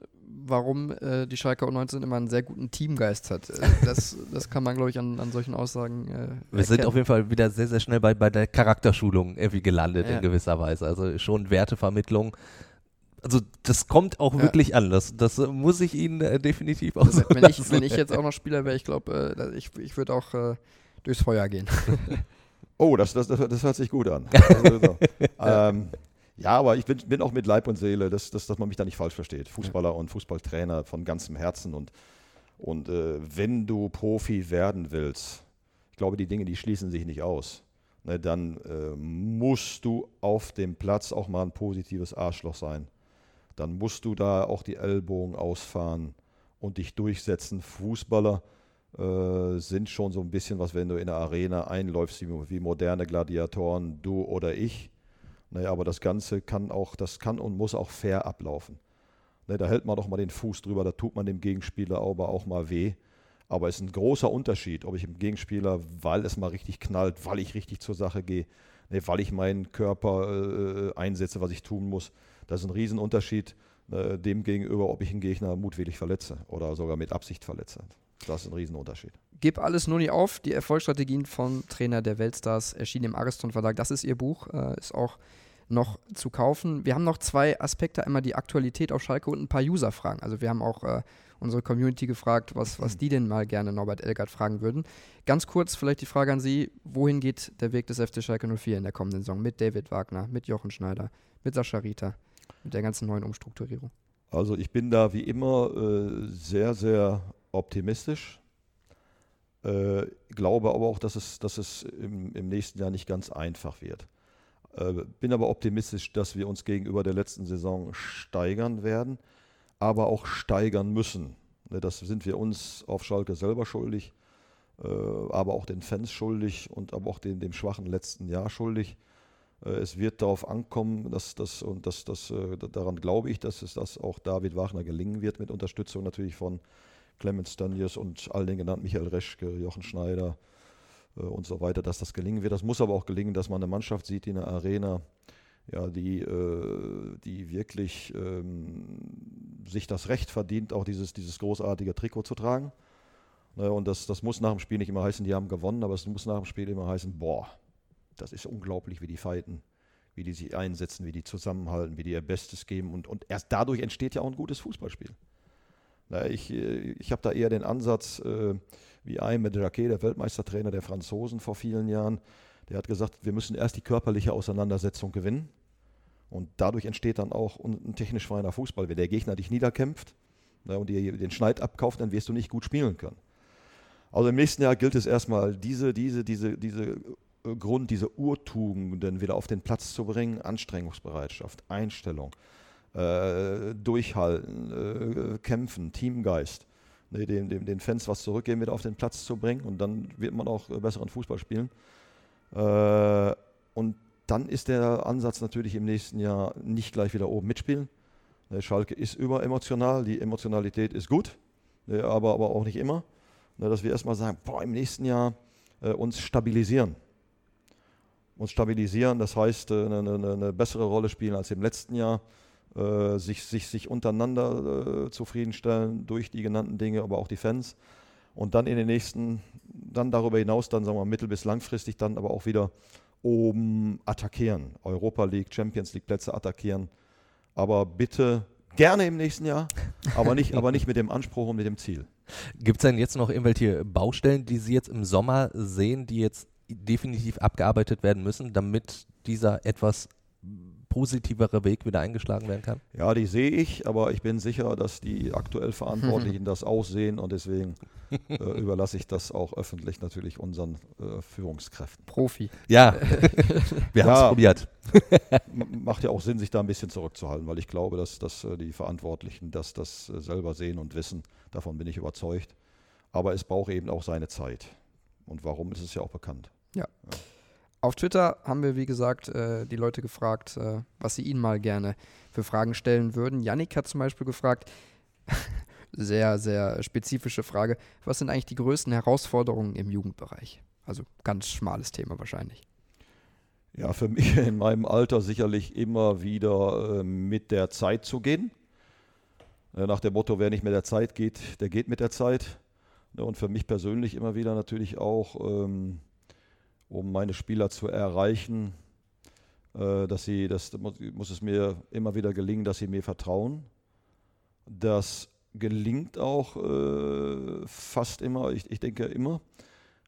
warum äh, die Schalke U19 immer einen sehr guten Teamgeist hat. Äh, das, das kann man, glaube ich, an, an solchen Aussagen. Äh, Wir sind auf jeden Fall wieder sehr, sehr schnell bei, bei der Charakterschulung irgendwie gelandet Ja. in gewisser Weise. Also schon Wertevermittlung. Also das kommt auch Ja. wirklich an. Das, das muss ich Ihnen äh, definitiv auch so wenn, ich, wenn ich jetzt auch noch Spieler wäre, ich glaube, äh, ich, ich würde auch äh, durchs Feuer gehen. Oh, das, das, das, das hört sich gut an. Also, so. ähm, ja, aber ich bin, bin auch mit Leib und Seele, dass, dass, dass man mich da nicht falsch versteht. Fußballer und Fußballtrainer von ganzem Herzen. Und, und äh, wenn du Profi werden willst, ich glaube, die Dinge, die schließen sich nicht aus. Ne, dann äh, musst du auf dem Platz auch mal ein positives Arschloch sein. Dann musst du da auch die Ellbogen ausfahren und dich durchsetzen. Fußballer äh, sind schon so ein bisschen was, wenn du in der Arena einläufst, wie, wie moderne Gladiatoren, du oder ich. Naja, aber das Ganze kann auch, das kann und muss auch fair ablaufen. Ne, da hält man doch mal den Fuß drüber, da tut man dem Gegenspieler aber auch mal weh. Aber es ist ein großer Unterschied, ob ich dem Gegenspieler, weil es mal richtig knallt, weil ich richtig zur Sache gehe, ne, weil ich meinen Körper äh, einsetze, was ich tun muss. Das ist ein Riesenunterschied äh, dem gegenüber, ob ich einen Gegner mutwillig verletze oder sogar mit Absicht verletze. Das ist ein Riesenunterschied. Gib alles nur nie auf. Die Erfolgsstrategien von Trainer der Weltstars erschienen im Ariston Verlag. Das ist ihr Buch, äh, ist auch noch zu kaufen. Wir haben noch zwei Aspekte, einmal die Aktualität auf Schalke und ein paar User-Fragen. Also wir haben auch äh, unsere Community gefragt, was, was die denn mal gerne Norbert Elgert fragen würden. Ganz kurz vielleicht die Frage an Sie, wohin geht der Weg des FC Schalke 04 in der kommenden Saison mit David Wagner, mit Jochen Schneider, mit Sascha Rita, mit der ganzen neuen Umstrukturierung? Also ich bin da wie immer äh, sehr, sehr optimistisch. Äh, glaube aber auch, dass es, dass es im, im nächsten Jahr nicht ganz einfach wird. Äh, bin aber optimistisch, dass wir uns gegenüber der letzten Saison steigern werden, aber auch steigern müssen. Ne, Das sind wir uns auf Schalke selber schuldig, äh, aber auch den Fans schuldig und aber auch dem, dem schwachen letzten Jahr schuldig. Äh, Es wird darauf ankommen, dass das und das, das, daran glaube ich, dass es das auch David Wagner gelingen wird, mit Unterstützung natürlich von Clemens Stanjes und all den genannten Michael Reschke, Jochen Schneider und so weiter, dass das gelingen wird. Das muss aber auch gelingen, dass man eine Mannschaft sieht, in der Arena, ja, die, äh, die wirklich ähm, sich das Recht verdient, auch dieses, dieses großartige Trikot zu tragen. Ne, und das, das muss nach dem Spiel nicht immer heißen, die haben gewonnen, aber es muss nach dem Spiel immer heißen, boah, das ist unglaublich, wie die fighten, wie die sich einsetzen, wie die zusammenhalten, wie die ihr Bestes geben. Und, und erst dadurch entsteht ja auch ein gutes Fußballspiel. Na, ich äh, ich habe da eher den Ansatz, äh, wie Aymed Jacquet, der Weltmeistertrainer der Franzosen vor vielen Jahren, der hat gesagt, wir müssen erst die körperliche Auseinandersetzung gewinnen. Und dadurch entsteht dann auch ein technisch feiner Fußball. Wenn der Gegner dich niederkämpft na, und dir den Schneid abkauft, dann wirst du nicht gut spielen können. Also im nächsten Jahr gilt es erstmal, diese, diese, diese, diese äh, Grund, diese Urtugenden wieder auf den Platz zu bringen. Anstrengungsbereitschaft, Einstellung, äh, Durchhalten, äh, Kämpfen, Teamgeist. Ne, den, den, den Fans was zurückgeben, wieder auf den Platz zu bringen. Und dann wird man auch äh, besseren Fußball spielen. Äh, und dann ist der Ansatz natürlich im nächsten Jahr nicht gleich wieder oben mitspielen. Ne, Schalke ist überemotional, die Emotionalität ist gut, ne, aber, aber auch nicht immer. Ne, dass wir erstmal sagen, boah, im nächsten Jahr äh, uns stabilisieren. Uns stabilisieren, das heißt, äh, eine, eine, eine bessere Rolle spielen als im letzten Jahr. Äh, sich, sich, sich untereinander äh, zufriedenstellen durch die genannten Dinge, aber auch die Fans. Und dann in den nächsten, dann darüber hinaus, dann sagen wir mittel- bis langfristig, dann aber auch wieder oben attackieren. Europa League, Champions League Plätze attackieren. Aber bitte gerne im nächsten Jahr, aber nicht, aber nicht mit dem Anspruch und mit dem Ziel. Gibt es denn jetzt noch irgendwelche Baustellen, die Sie jetzt im Sommer sehen, die jetzt definitiv abgearbeitet werden müssen, damit dieser etwas positivere Weg wieder eingeschlagen werden kann? Ja, die sehe ich, aber ich bin sicher, dass die aktuell Verantwortlichen das aussehen und deswegen äh, überlasse ich das auch öffentlich natürlich unseren äh, Führungskräften. Profi. Ja, wir haben es Ja. probiert. Macht ja auch Sinn, sich da ein bisschen zurückzuhalten, weil ich glaube, dass, dass äh, die Verantwortlichen das, das äh, selber sehen und wissen. Davon bin ich überzeugt. Aber es braucht eben auch seine Zeit. Und warum ist es ja auch bekannt. Auf Twitter haben wir, wie gesagt, äh, die Leute gefragt, äh, was sie ihnen mal gerne für Fragen stellen würden. Yannick hat zum Beispiel gefragt, sehr, sehr spezifische Frage, was sind eigentlich die größten Herausforderungen im Jugendbereich? Also ganz schmales Thema wahrscheinlich. Ja, für mich in meinem Alter sicherlich immer wieder äh, mit der Zeit zu gehen. Äh, nach dem Motto, wer nicht mit der Zeit geht, der geht mit der Zeit. Ne, Und für mich persönlich immer wieder natürlich auch, ähm, um meine Spieler zu erreichen, äh, dass sie, das muss, es mir immer wieder gelingen, dass sie mir vertrauen. Das gelingt auch äh, fast immer, ich, ich denke immer,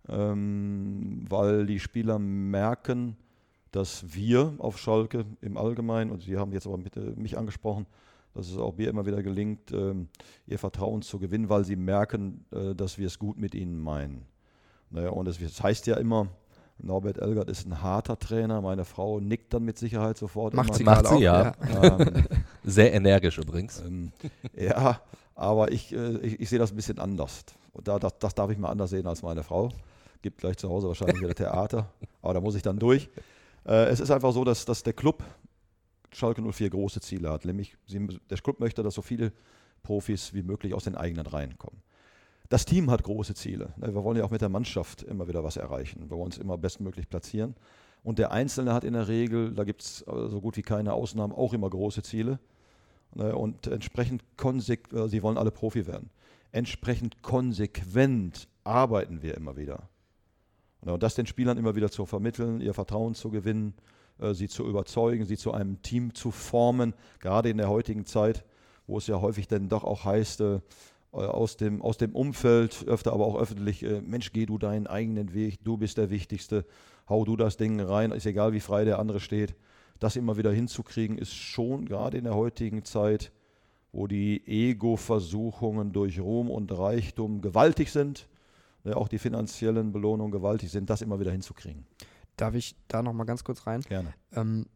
ähm, weil die Spieler merken, dass wir auf Schalke im Allgemeinen, und Sie haben jetzt aber mit, äh, mich angesprochen, dass es auch mir immer wieder gelingt, ähm, ihr Vertrauen zu gewinnen, weil sie merken, äh, dass wir es gut mit ihnen meinen. Naja, und es das heißt ja immer, Norbert Elgert ist ein harter Trainer, meine Frau nickt dann mit Sicherheit sofort. Macht immer. sie Macht sie, auch, ja. Ähm, Sehr energisch übrigens. ähm, ja, aber ich, äh, ich, ich sehe das ein bisschen anders. Und da, das, das darf ich mal anders sehen als meine Frau. Gibt gleich zu Hause wahrscheinlich wieder Theater, aber da muss ich dann durch. Äh, es ist einfach so, dass, dass der Club Schalke 04 große Ziele hat. Nämlich, sie, der Club möchte, dass so viele Profis wie möglich aus den eigenen Reihen kommen. Das Team hat große Ziele. Ne, Wir wollen ja auch mit der Mannschaft immer wieder was erreichen. Wir wollen uns immer bestmöglich platzieren. Und der Einzelne hat in der Regel, da gibt es so gut wie keine Ausnahmen, auch immer große Ziele. Ne, Und entsprechend konsequent, äh, sie wollen alle Profi werden. Entsprechend konsequent arbeiten wir immer wieder. Ne, Und das den Spielern immer wieder zu vermitteln, ihr Vertrauen zu gewinnen, äh, sie zu überzeugen, sie zu einem Team zu formen, gerade in der heutigen Zeit, wo es ja häufig dann doch auch heißt, äh, aus dem, aus dem Umfeld, öfter aber auch öffentlich, äh, Mensch, geh du deinen eigenen Weg, du bist der Wichtigste, hau du das Ding rein, ist egal, wie frei der andere steht. Das immer wieder hinzukriegen, ist schon gerade in der heutigen Zeit, wo die Ego-Versuchungen durch Ruhm und Reichtum gewaltig sind, ne, auch die finanziellen Belohnungen gewaltig sind, das immer wieder hinzukriegen. Darf ich da noch mal ganz kurz rein? Gerne. Ähm,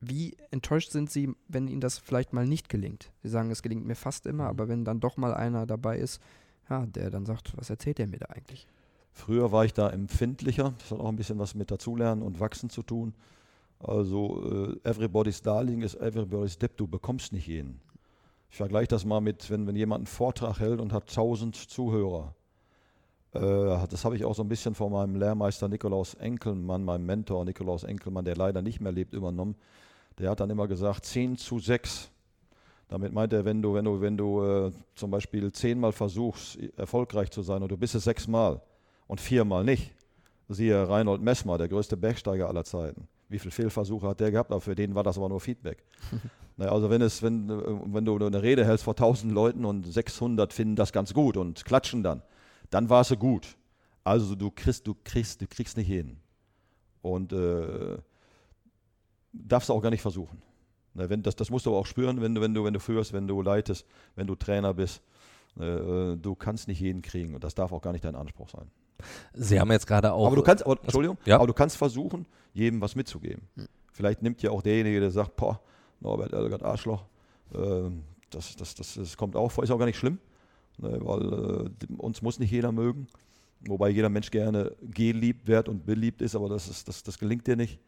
wie enttäuscht sind Sie, wenn Ihnen das vielleicht mal nicht gelingt? Sie sagen, es gelingt mir fast immer, aber wenn dann doch mal einer dabei ist, ja, der dann sagt, was erzählt der mir da eigentlich? Früher war ich da empfindlicher. Das hat auch ein bisschen was mit Dazulernen und Wachsen zu tun. Also, äh, everybody's darling ist everybody's dip. Du bekommst nicht jeden. Ich vergleiche das mal mit, wenn, wenn jemand einen Vortrag hält und hat 1000 Zuhörer. Äh, das habe ich auch so ein bisschen von meinem Lehrmeister Nikolaus Enkelmann, meinem Mentor Nikolaus Enkelmann, der leider nicht mehr lebt, übernommen. Der hat dann immer gesagt, 10 zu 6. Damit meint er, wenn du, wenn du, wenn du äh, zum Beispiel zehnmal versuchst, erfolgreich zu sein und du bist es sechsmal und viermal nicht, siehe Reinhold Messmer, der größte Bergsteiger aller Zeiten. Wie viele Fehlversuche hat der gehabt? Aber für den war das aber nur Feedback. naja, also wenn, es, wenn, äh, wenn du eine Rede hältst vor 1000 Leuten und 600 finden das ganz gut und klatschen dann, dann war es gut. Also du kriegst, du kriegst, du kriegst nicht hin. Und äh, darfst auch gar nicht versuchen. Na, wenn, das, das musst du aber auch spüren, wenn du, wenn, du, wenn du führst, wenn du leitest, wenn du Trainer bist. Äh, du kannst nicht jeden kriegen und das darf auch gar nicht dein Anspruch sein. Sie haben jetzt gerade auch. aber du kannst, aber, Entschuldigung, ja. aber du kannst versuchen, jedem was mitzugeben. Vielleicht nimmt ja auch derjenige, der sagt, boah, Norbert Elgert Arschloch, äh, das, das, das, das kommt auch vor, ist auch gar nicht schlimm, ne, weil äh, uns muss nicht jeder mögen, wobei jeder Mensch gerne geliebt wird und beliebt ist, aber das, ist, das, das gelingt dir nicht.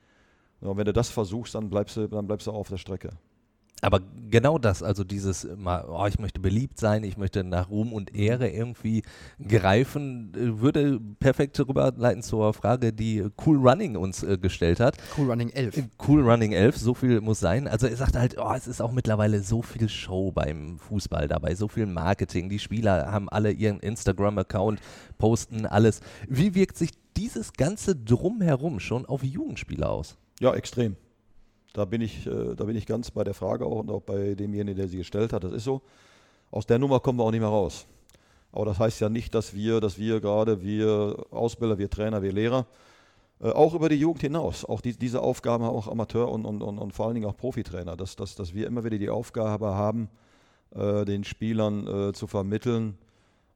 Ja, und wenn du das versuchst, dann bleibst du, dann bleibst du auch auf der Strecke. aber genau das, also dieses mal, oh, ich möchte beliebt sein, ich möchte nach Ruhm und Ehre irgendwie greifen, äh, würde perfekt rüberleiten zur Frage, die Cool Running uns äh, gestellt hat. Cool Running 11. Cool Running 11, so viel muss sein. Also er sagt halt, oh, es ist auch mittlerweile so viel Show beim Fußball dabei, so viel Marketing. Die Spieler haben alle ihren Instagram-Account, posten alles. Wie wirkt sich dieses ganze Drumherum schon auf Jugendspieler aus? Ja, extrem. Da bin ich, äh, da bin ich ganz bei der Frage auch und auch bei demjenigen, der sie gestellt hat. Das ist so. Aus der Nummer kommen wir auch nicht mehr raus. Aber das heißt ja nicht, dass wir, dass wir gerade, wir Ausbilder, wir Trainer, wir Lehrer, äh, auch über die Jugend hinaus, auch die, diese Aufgaben haben auch Amateur und, und, und, und, vor allen Dingen auch Profitrainer, dass, dass, dass wir immer wieder die Aufgabe haben, äh, den Spielern äh, zu vermitteln,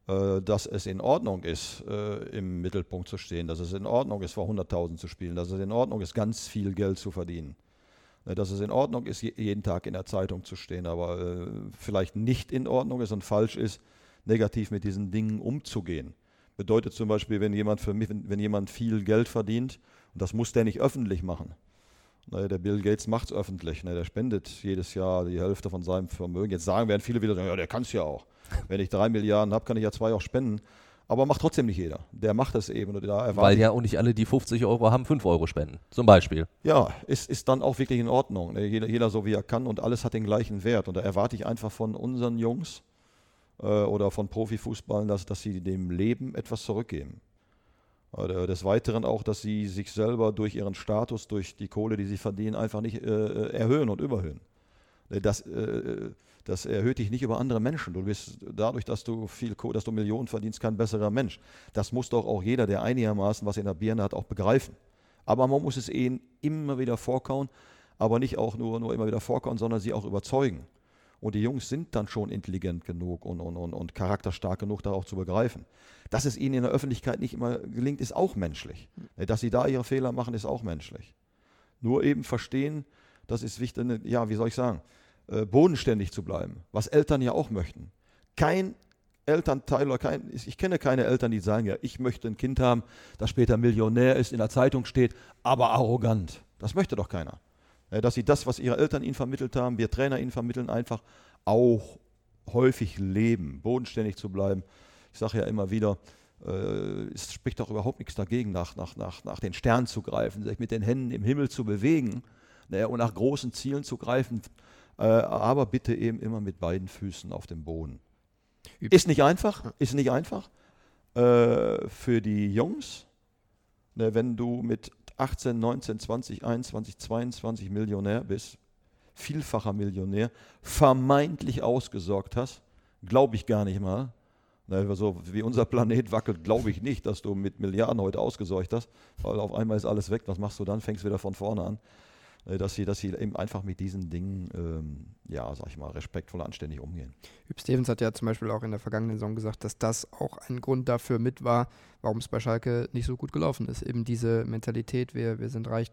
dass es in Ordnung ist, äh, im Mittelpunkt zu stehen, dass es in Ordnung ist, vor 100.000 zu spielen, dass es in Ordnung ist, ganz viel Geld zu verdienen. Ne, dass es in Ordnung ist, jeden Tag in der Zeitung zu stehen, aber äh, vielleicht nicht in Ordnung ist und falsch ist, negativ mit diesen Dingen umzugehen. Bedeutet zum Beispiel, wenn jemand, für mich, wenn jemand viel Geld verdient, und das muss der nicht öffentlich machen. Ne, der Bill Gates macht es öffentlich, ne, der spendet jedes Jahr die Hälfte von seinem Vermögen. Jetzt sagen werden viele wieder, ja, der kann es ja auch. Wenn ich drei Milliarden habe, kann ich ja zwei auch spenden. Aber macht trotzdem nicht jeder. Der macht das eben. Weil ja auch nicht alle, die 50 Euro haben, 5 Euro spenden. Zum Beispiel. Ja, ist, ist dann auch wirklich in Ordnung. Ne? Jeder, jeder so wie er kann und alles hat den gleichen Wert. Und da erwarte ich einfach von unseren Jungs äh, oder von Profifußballern, dass, dass sie dem Leben etwas zurückgeben. Des Weiteren auch, dass sie sich selber durch ihren Status, durch die Kohle, die sie verdienen, einfach nicht äh, äh erhöhen und überhöhen. Ne, das, äh, das erhöht dich nicht über andere Menschen. Du bist dadurch, dass du viel, dass du Millionen verdienst, kein besserer Mensch. Das muss doch auch jeder, der einigermaßen was in der Birne hat, auch begreifen. Aber man muss es ihnen immer wieder vorkauen, aber nicht auch nur, nur immer wieder vorkauen, sondern sie auch überzeugen. Und die Jungs sind dann schon intelligent genug und, und, und, und charakterstark genug, da auch zu begreifen. Dass es ihnen in der Öffentlichkeit nicht immer gelingt, ist auch menschlich. Dass sie da ihre Fehler machen, ist auch menschlich. Nur eben verstehen, das ist wichtig, ja, wie soll ich sagen, äh, bodenständig zu bleiben, was Eltern ja auch möchten. Kein Elternteil oder kein, ich kenne keine Eltern, die sagen, ja, ich möchte ein Kind haben, das später Millionär ist, in der Zeitung steht, aber arrogant. Das möchte doch keiner. Dass sie das, was ihre Eltern ihnen vermittelt haben, wir Trainer ihnen vermitteln, einfach auch häufig leben, bodenständig zu bleiben. Ich sage ja immer wieder, äh, es spricht doch überhaupt nichts dagegen, nach, nach, nach, nach den Sternen zu greifen, sich mit den Händen im Himmel zu bewegen ne, und nach großen Zielen zu greifen, äh, aber bitte eben immer mit beiden Füßen auf dem Boden. Ist nicht einfach, ist nicht einfach äh, für die Jungs, ne, wenn du mit 18, 19, 20, 21, 22 Millionär bist, vielfacher Millionär, vermeintlich ausgesorgt hast, glaube ich gar nicht mal. Ne, so wie unser Planet wackelt, glaube ich nicht, dass du mit Milliarden heute ausgesorgt hast, weil auf einmal ist alles weg. Was machst du dann? Fängst wieder von vorne an. Äh, dass sie, dass sie eben einfach mit diesen Dingen, ähm, ja, sag ich mal, respektvoll, anständig umgehen. Hüb Stevens hat ja zum Beispiel auch in der vergangenen Saison gesagt, dass das auch ein Grund dafür mit war, warum es bei Schalke nicht so gut gelaufen ist. Eben diese Mentalität, wir, wir sind reich,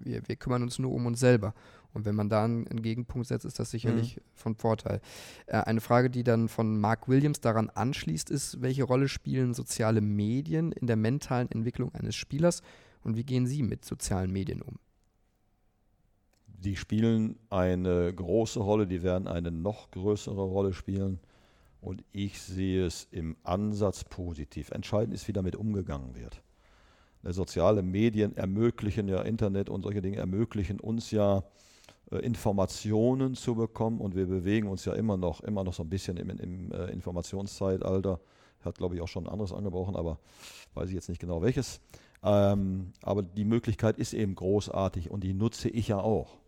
wir, wir kümmern uns nur um uns selber. Und wenn man da einen Gegenpunkt setzt, ist das sicherlich mhm. von Vorteil. Äh, eine Frage, die dann von Mark Williams daran anschließt, ist, welche Rolle spielen soziale Medien in der mentalen Entwicklung eines Spielers und wie gehen Sie mit sozialen Medien um? Die spielen eine große Rolle, die werden eine noch größere Rolle spielen. Und ich sehe es im Ansatz positiv. Entscheidend ist, wie damit umgegangen wird. Die soziale Medien ermöglichen ja, Internet und solche Dinge ermöglichen uns ja, äh, Informationen zu bekommen und wir bewegen uns ja immer noch, immer noch so ein bisschen im, im äh, Informationszeitalter. Hat, glaube ich, auch schon ein anderes angebrochen, aber weiß ich jetzt nicht genau welches. Ähm, aber die Möglichkeit ist eben großartig und die nutze ich ja auch.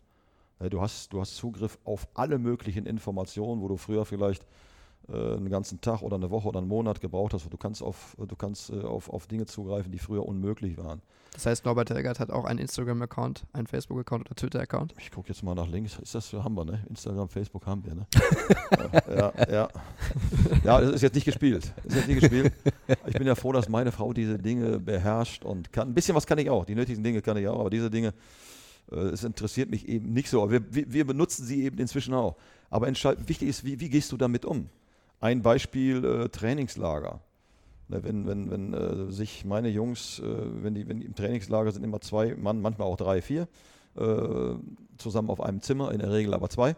Äh, du hast, du hast Zugriff auf alle möglichen Informationen, wo du früher vielleicht äh, einen ganzen Tag oder eine Woche oder einen Monat gebraucht hast. Du kannst auf, du kannst, äh, auf, auf Dinge zugreifen, die früher unmöglich waren. Das heißt, Norbert Helgert hat auch einen Instagram-Account, einen Facebook-Account oder Twitter-Account? Ich gucke jetzt mal nach links. Ist das, haben wir, ne? Instagram, Facebook haben wir, ne? ja, ja. Ja, das ist jetzt nicht gespielt. ist jetzt nicht gespielt. Ich bin ja froh, dass meine Frau diese Dinge beherrscht und kann. Ein bisschen was kann ich auch. Die nötigen Dinge kann ich auch, aber diese Dinge es interessiert mich eben nicht so. Aber wir, wir benutzen sie eben inzwischen auch. Aber wichtig ist, wie, wie, gehst du damit um? Ein Beispiel äh, Trainingslager. Ne, wenn, wenn, wenn äh, sich meine Jungs, äh, wenn, die, wenn die im Trainingslager sind immer zwei Mann, manchmal auch drei, vier, äh, zusammen auf einem Zimmer, in der Regel aber zwei.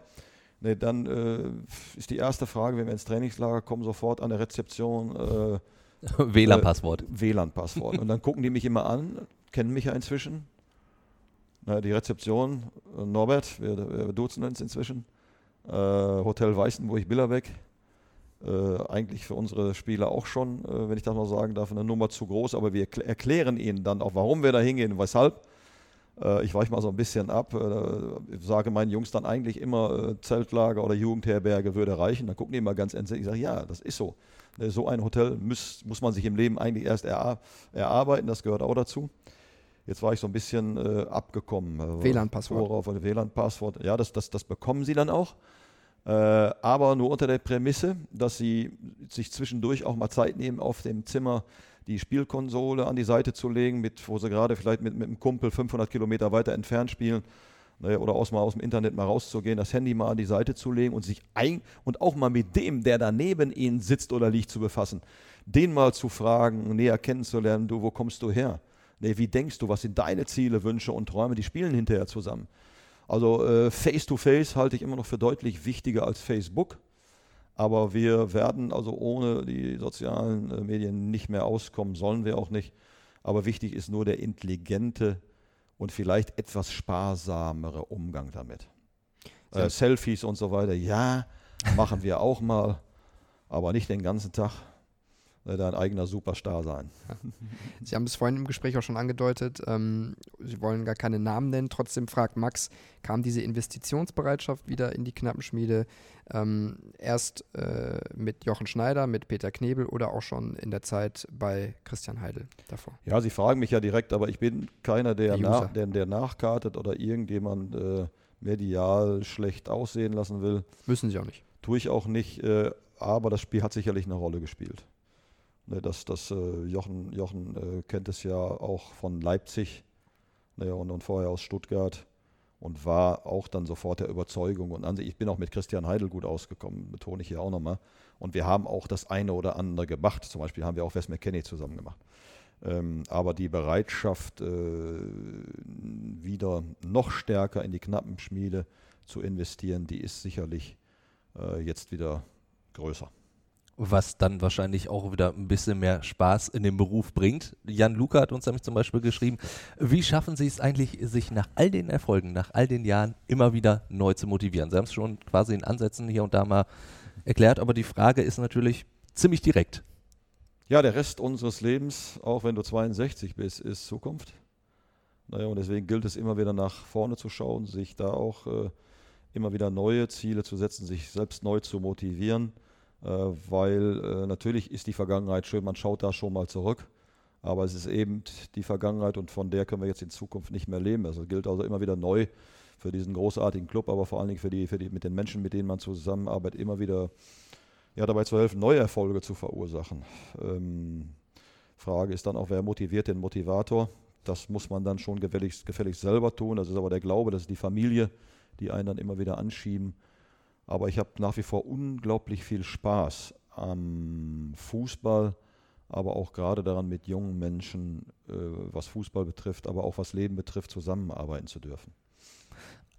Nee, dann äh, ist die erste Frage, wenn wir ins Trainingslager kommen, sofort an der Rezeption. Äh, WLAN-Passwort. Äh, WLAN-Passwort. Und dann gucken die mich immer an, kennen mich ja inzwischen. Na, die Rezeption, äh, Norbert, wir, wir duzen uns inzwischen. Äh, Hotel Weißenburg, Billerbeck. Äh, eigentlich für unsere Spieler auch schon, äh, wenn ich das mal sagen darf, eine Nummer zu groß, aber wir erklären ihnen dann auch, warum wir da hingehen und weshalb. Äh, ich weiche mal so ein bisschen ab, äh, sage meinen Jungs dann eigentlich immer, Zeltlager oder Jugendherberge würde reichen. Dann gucken die immer ganz entsetzt. Ich sage, ja, das ist so. So ein Hotel muss, muss man sich im Leben eigentlich erst erarbeiten, das gehört auch dazu. Jetzt war ich so ein bisschen äh, abgekommen. WLAN-Passwort. WLAN-Passwort. Ja, das, das, das bekommen sie dann auch. Äh, aber nur unter der Prämisse, dass sie sich zwischendurch auch mal Zeit nehmen, auf dem Zimmer die Spielkonsole an die Seite zu legen, mit, wo sie gerade vielleicht mit, mit einem Kumpel 500 Kilometer weiter entfernt spielen ne, oder aus, mal aus dem Internet mal rauszugehen, das Handy mal an die Seite zu legen und sich ein und auch mal mit dem, der da neben ihnen sitzt oder liegt, zu befassen. Den mal zu fragen, näher kennenzulernen, du, wo kommst du her? Nee, wie denkst du, was sind deine Ziele, Wünsche und Träume? Die spielen hinterher zusammen. Also äh, Face-to-Face halte ich immer noch für deutlich wichtiger als Facebook. Aber wir werden also ohne die sozialen äh, Medien nicht mehr auskommen, sollen wir auch nicht. Aber wichtig ist nur der intelligente und vielleicht etwas sparsamere Umgang damit. Äh, Selfies und so weiter, ja, machen wir auch mal, aber nicht den ganzen Tag dein eigener Superstar sein. Sie haben es vorhin im Gespräch auch schon angedeutet, ähm, Sie wollen gar keine Namen nennen. Trotzdem fragt Max, kam diese Investitionsbereitschaft wieder in die Knappenschmiede ähm, erst äh, mit Jochen Schneider, mit Peter Knebel oder auch schon in der Zeit bei Christian Heidel davor? Ja, Sie fragen mich ja direkt, aber ich bin keiner, der, der, nach, der, der nachkartet oder irgendjemand äh, medial schlecht aussehen lassen will. Müssen Sie auch nicht. Tue ich auch nicht, äh, aber das Spiel hat sicherlich eine Rolle gespielt. Ne, das, das, äh, Jochen, Jochen äh, kennt es ja auch von Leipzig ne, und, und vorher aus Stuttgart und war auch dann sofort der Überzeugung. Und an sich, ich bin auch mit Christian Heidel gut ausgekommen, betone ich hier auch nochmal. Und wir haben auch das eine oder andere gemacht. Zum Beispiel haben wir auch Wes McKenney zusammen gemacht. Ähm, aber die Bereitschaft, äh, wieder noch stärker in die Knappenschmiede zu investieren, die ist sicherlich äh, jetzt wieder größer was dann wahrscheinlich auch wieder ein bisschen mehr Spaß in den Beruf bringt. Jan Luca hat uns nämlich zum Beispiel geschrieben, wie schaffen Sie es eigentlich, sich nach all den Erfolgen, nach all den Jahren immer wieder neu zu motivieren? Sie haben es schon quasi in Ansätzen hier und da mal erklärt, aber die Frage ist natürlich ziemlich direkt. Ja, der Rest unseres Lebens, auch wenn du 62 bist, ist Zukunft. Naja, und deswegen gilt es immer wieder nach vorne zu schauen, sich da auch äh, immer wieder neue Ziele zu setzen, sich selbst neu zu motivieren weil äh, natürlich ist die Vergangenheit schön, man schaut da schon mal zurück. Aber es ist eben die Vergangenheit und von der können wir jetzt in Zukunft nicht mehr leben. Also gilt also immer wieder neu für diesen großartigen Club, aber vor allen Dingen für die, für die, mit den Menschen, mit denen man zusammenarbeitet, immer wieder ja, dabei zu helfen, neue Erfolge zu verursachen. Ähm, Frage ist dann auch, wer motiviert den Motivator? Das muss man dann schon gefälligst, gefälligst selber tun. Das ist aber der Glaube, das ist die Familie, die einen dann immer wieder anschieben. Aber ich habe nach wie vor unglaublich viel Spaß am Fußball, aber auch gerade daran, mit jungen Menschen, äh, was Fußball betrifft, aber auch was Leben betrifft, zusammenarbeiten zu dürfen.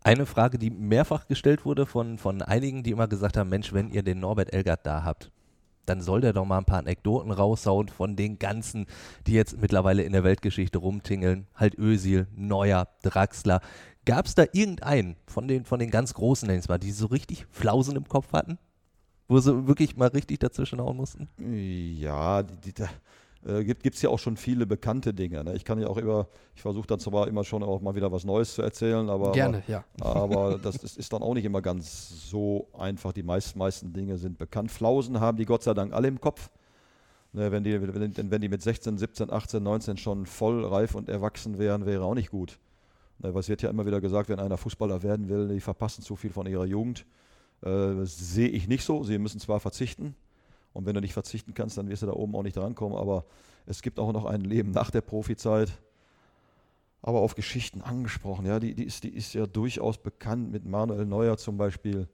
Eine Frage, die mehrfach gestellt wurde von, von einigen, die immer gesagt haben, Mensch, wenn ihr den Norbert Elgert da habt, dann soll der doch mal ein paar Anekdoten raushauen von den ganzen, die jetzt mittlerweile in der Weltgeschichte rumtingeln. Halt Ösil, Neuer, Draxler. Gab es da irgendeinen von den, von den ganz großen, nenne mal, die so richtig Flausen im Kopf hatten? Wo sie wirklich mal richtig dazwischen hauen mussten? Ja, die, die, da äh, gibt es ja auch schon viele bekannte Dinge. Ne? Ich kann ja auch immer, ich versuche dann zwar immer schon auch mal wieder was Neues zu erzählen, aber, Gerne, ja. aber das ist, ist, dann auch nicht immer ganz so einfach. Die meisten, meisten Dinge sind bekannt. Flausen haben die Gott sei Dank alle im Kopf. Ne, wenn, die, wenn, wenn die mit 16, 17, 18, 19 schon voll reif und erwachsen wären, wäre auch nicht gut. Was wird ja immer wieder gesagt, wenn einer Fußballer werden will, die verpassen zu viel von ihrer Jugend. Äh, das sehe ich nicht so. Sie müssen zwar verzichten und wenn du nicht verzichten kannst, dann wirst du da oben auch nicht drankommen, aber es gibt auch noch ein Leben nach der Profizeit. Aber auf Geschichten angesprochen, ja, die, die, ist, die ist ja durchaus bekannt mit Manuel Neuer zum Beispiel.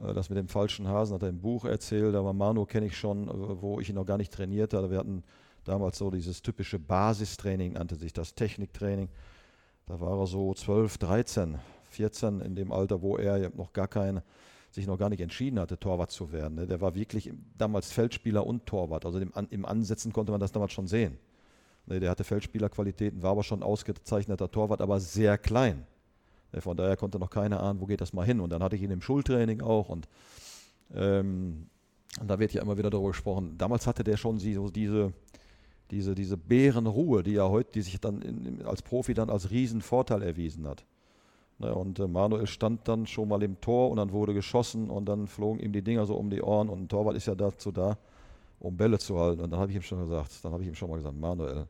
Äh, das mit dem falschen Hasen hat er im Buch erzählt, aber Manu kenne ich schon, äh, wo ich ihn noch gar nicht trainiert hatte. Wir hatten damals so dieses typische Basistraining, nannte sich das Techniktraining. Da war er so 12, 13, 14 in dem Alter, wo er noch gar kein sich noch gar nicht entschieden hatte, Torwart zu werden. Ne? Der war wirklich damals Feldspieler und Torwart. Also im, Ansetzen konnte man das damals schon sehen. Ne? Der hatte Feldspielerqualitäten, war aber schon ausgezeichneter Torwart, aber sehr klein. Ne? Von daher konnte noch keiner ahnen, wo geht das mal hin. Und dann hatte ich ihn im Schultraining auch und, ähm, und da wird ja immer wieder darüber gesprochen. Damals hatte der schon so diese, diese, diese Bärenruhe, die ja heute, die sich dann in, als Profi dann als Riesenvorteil erwiesen hat. Ne, und äh, Manuel stand dann schon mal im Tor und dann wurde geschossen und dann flogen ihm die Dinger so um die Ohren und ein Torwart ist ja dazu da, um Bälle zu halten. Und dann habe ich ihm schon gesagt, dann habe ich ihm schon mal gesagt, Manuel,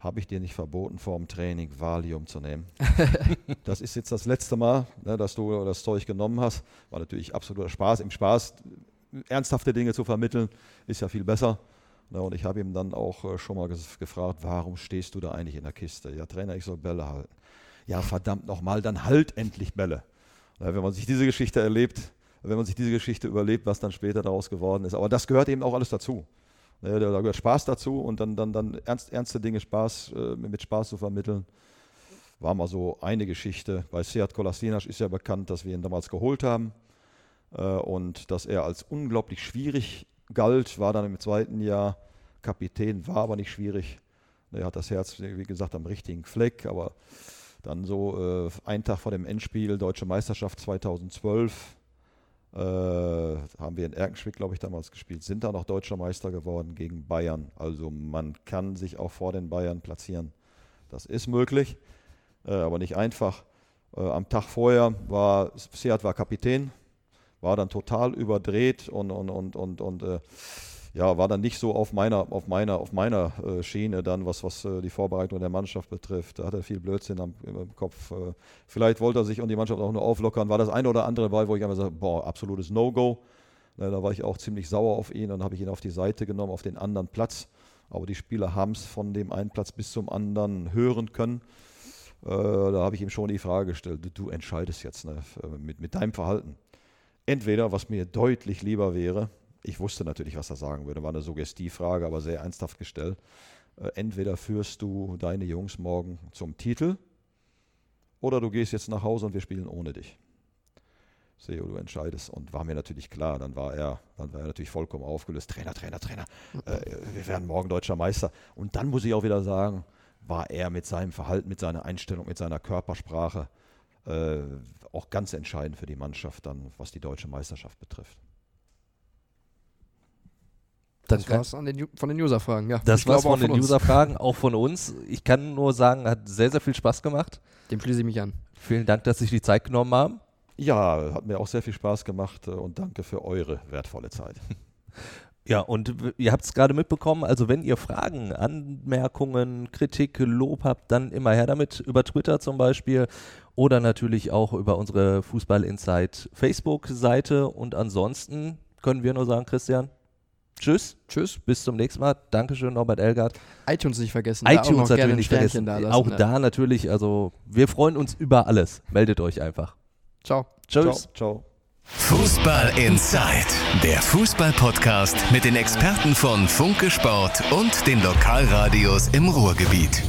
habe ich dir nicht verboten, vor dem Training Valium zu nehmen. das ist jetzt das letzte Mal, ne, dass du das Zeug genommen hast. War natürlich absoluter Spaß. Im Spaß ernsthafte Dinge zu vermitteln, ist ja viel besser. Ne, und ich habe ihm dann auch äh, schon mal gefragt, warum stehst du da eigentlich in der Kiste? Ja, Trainer, ich soll Bälle halten ja verdammt nochmal, dann halt endlich Bälle. Ja, wenn man sich diese Geschichte erlebt, wenn man sich diese Geschichte überlebt, was dann später daraus geworden ist. Aber das gehört eben auch alles dazu. Ja, da gehört Spaß dazu und dann, dann, dann ernst, ernste Dinge Spaß, äh, mit Spaß zu vermitteln. War mal so eine Geschichte. Bei Seat Kolasinac ist ja bekannt, dass wir ihn damals geholt haben äh, und dass er als unglaublich schwierig galt, war dann im zweiten Jahr Kapitän, war aber nicht schwierig. Er hat das Herz, wie gesagt, am richtigen Fleck, aber dann so äh, einen Tag vor dem Endspiel, Deutsche Meisterschaft 2012, äh, haben wir in Erkenschwick, glaube ich, damals gespielt, sind da noch Deutscher Meister geworden gegen Bayern. Also man kann sich auch vor den Bayern platzieren. Das ist möglich, äh, aber nicht einfach. Äh, am Tag vorher war Seat war Kapitän, war dann total überdreht und, und, und, und, und äh, ja, war dann nicht so auf meiner, auf meiner, auf meiner äh, Schiene dann, was, was äh, die Vorbereitung der Mannschaft betrifft. Da hat er viel Blödsinn am, im Kopf. Äh, vielleicht wollte er sich und die Mannschaft auch nur auflockern. War das eine oder andere bei, wo ich einfach sage, boah, absolutes No-Go. da war ich auch ziemlich sauer auf ihn. Dann habe ich ihn auf die Seite genommen, auf den anderen Platz. Aber die Spieler haben es von dem einen Platz bis zum anderen hören können. Äh, da habe ich ihm schon die Frage gestellt, du, du entscheidest jetzt ne, mit, mit deinem Verhalten. Entweder, was mir deutlich lieber wäre, ich wusste natürlich, was er sagen würde. War eine Suggestivfrage, aber sehr ernsthaft gestellt. Äh, entweder führst du deine Jungs morgen zum Titel oder du gehst jetzt nach Hause und wir spielen ohne dich. Seo, du entscheidest. Und war mir natürlich klar, dann war er, dann war er natürlich vollkommen aufgelöst. Trainer, Trainer, Trainer, äh, wir werden morgen deutscher Meister. Und dann muss ich auch wieder sagen, war er mit seinem Verhalten, mit seiner Einstellung, mit seiner Körpersprache äh, auch ganz entscheidend für die Mannschaft dann, was die deutsche Meisterschaft betrifft. Das war's an den, von den User-Fragen, ja. Das war's von, von den User-Fragen, auch von uns. Ich kann nur sagen, hat sehr, sehr viel Spaß gemacht. Dem schließe ich mich an. Vielen Dank, dass Sie sich die Zeit genommen haben. Ja, hat mir auch sehr viel Spaß gemacht äh, und danke für eure wertvolle Zeit. Ja, und ihr habt es gerade mitbekommen, also wenn ihr Fragen, Anmerkungen, Kritik, Lob habt, dann immer her damit, über Twitter zum Beispiel oder natürlich auch über unsere Fußball Insight Facebook-Seite. Und ansonsten können wir nur sagen, Christian, Tschüss. Tschüss. Bis zum nächsten Mal. Dankeschön, Norbert Elgard. iTunes nicht vergessen. iTunes natürlich nicht vergessen. Da lassen, auch ne? da natürlich. Also, wir freuen uns über alles. Meldet euch einfach. Ciao. Tschüss. Ciao. Ciao. Fußball Inside, der Fußball-Podcast mit den Experten von Funke Sport und den Lokalradios im Ruhrgebiet.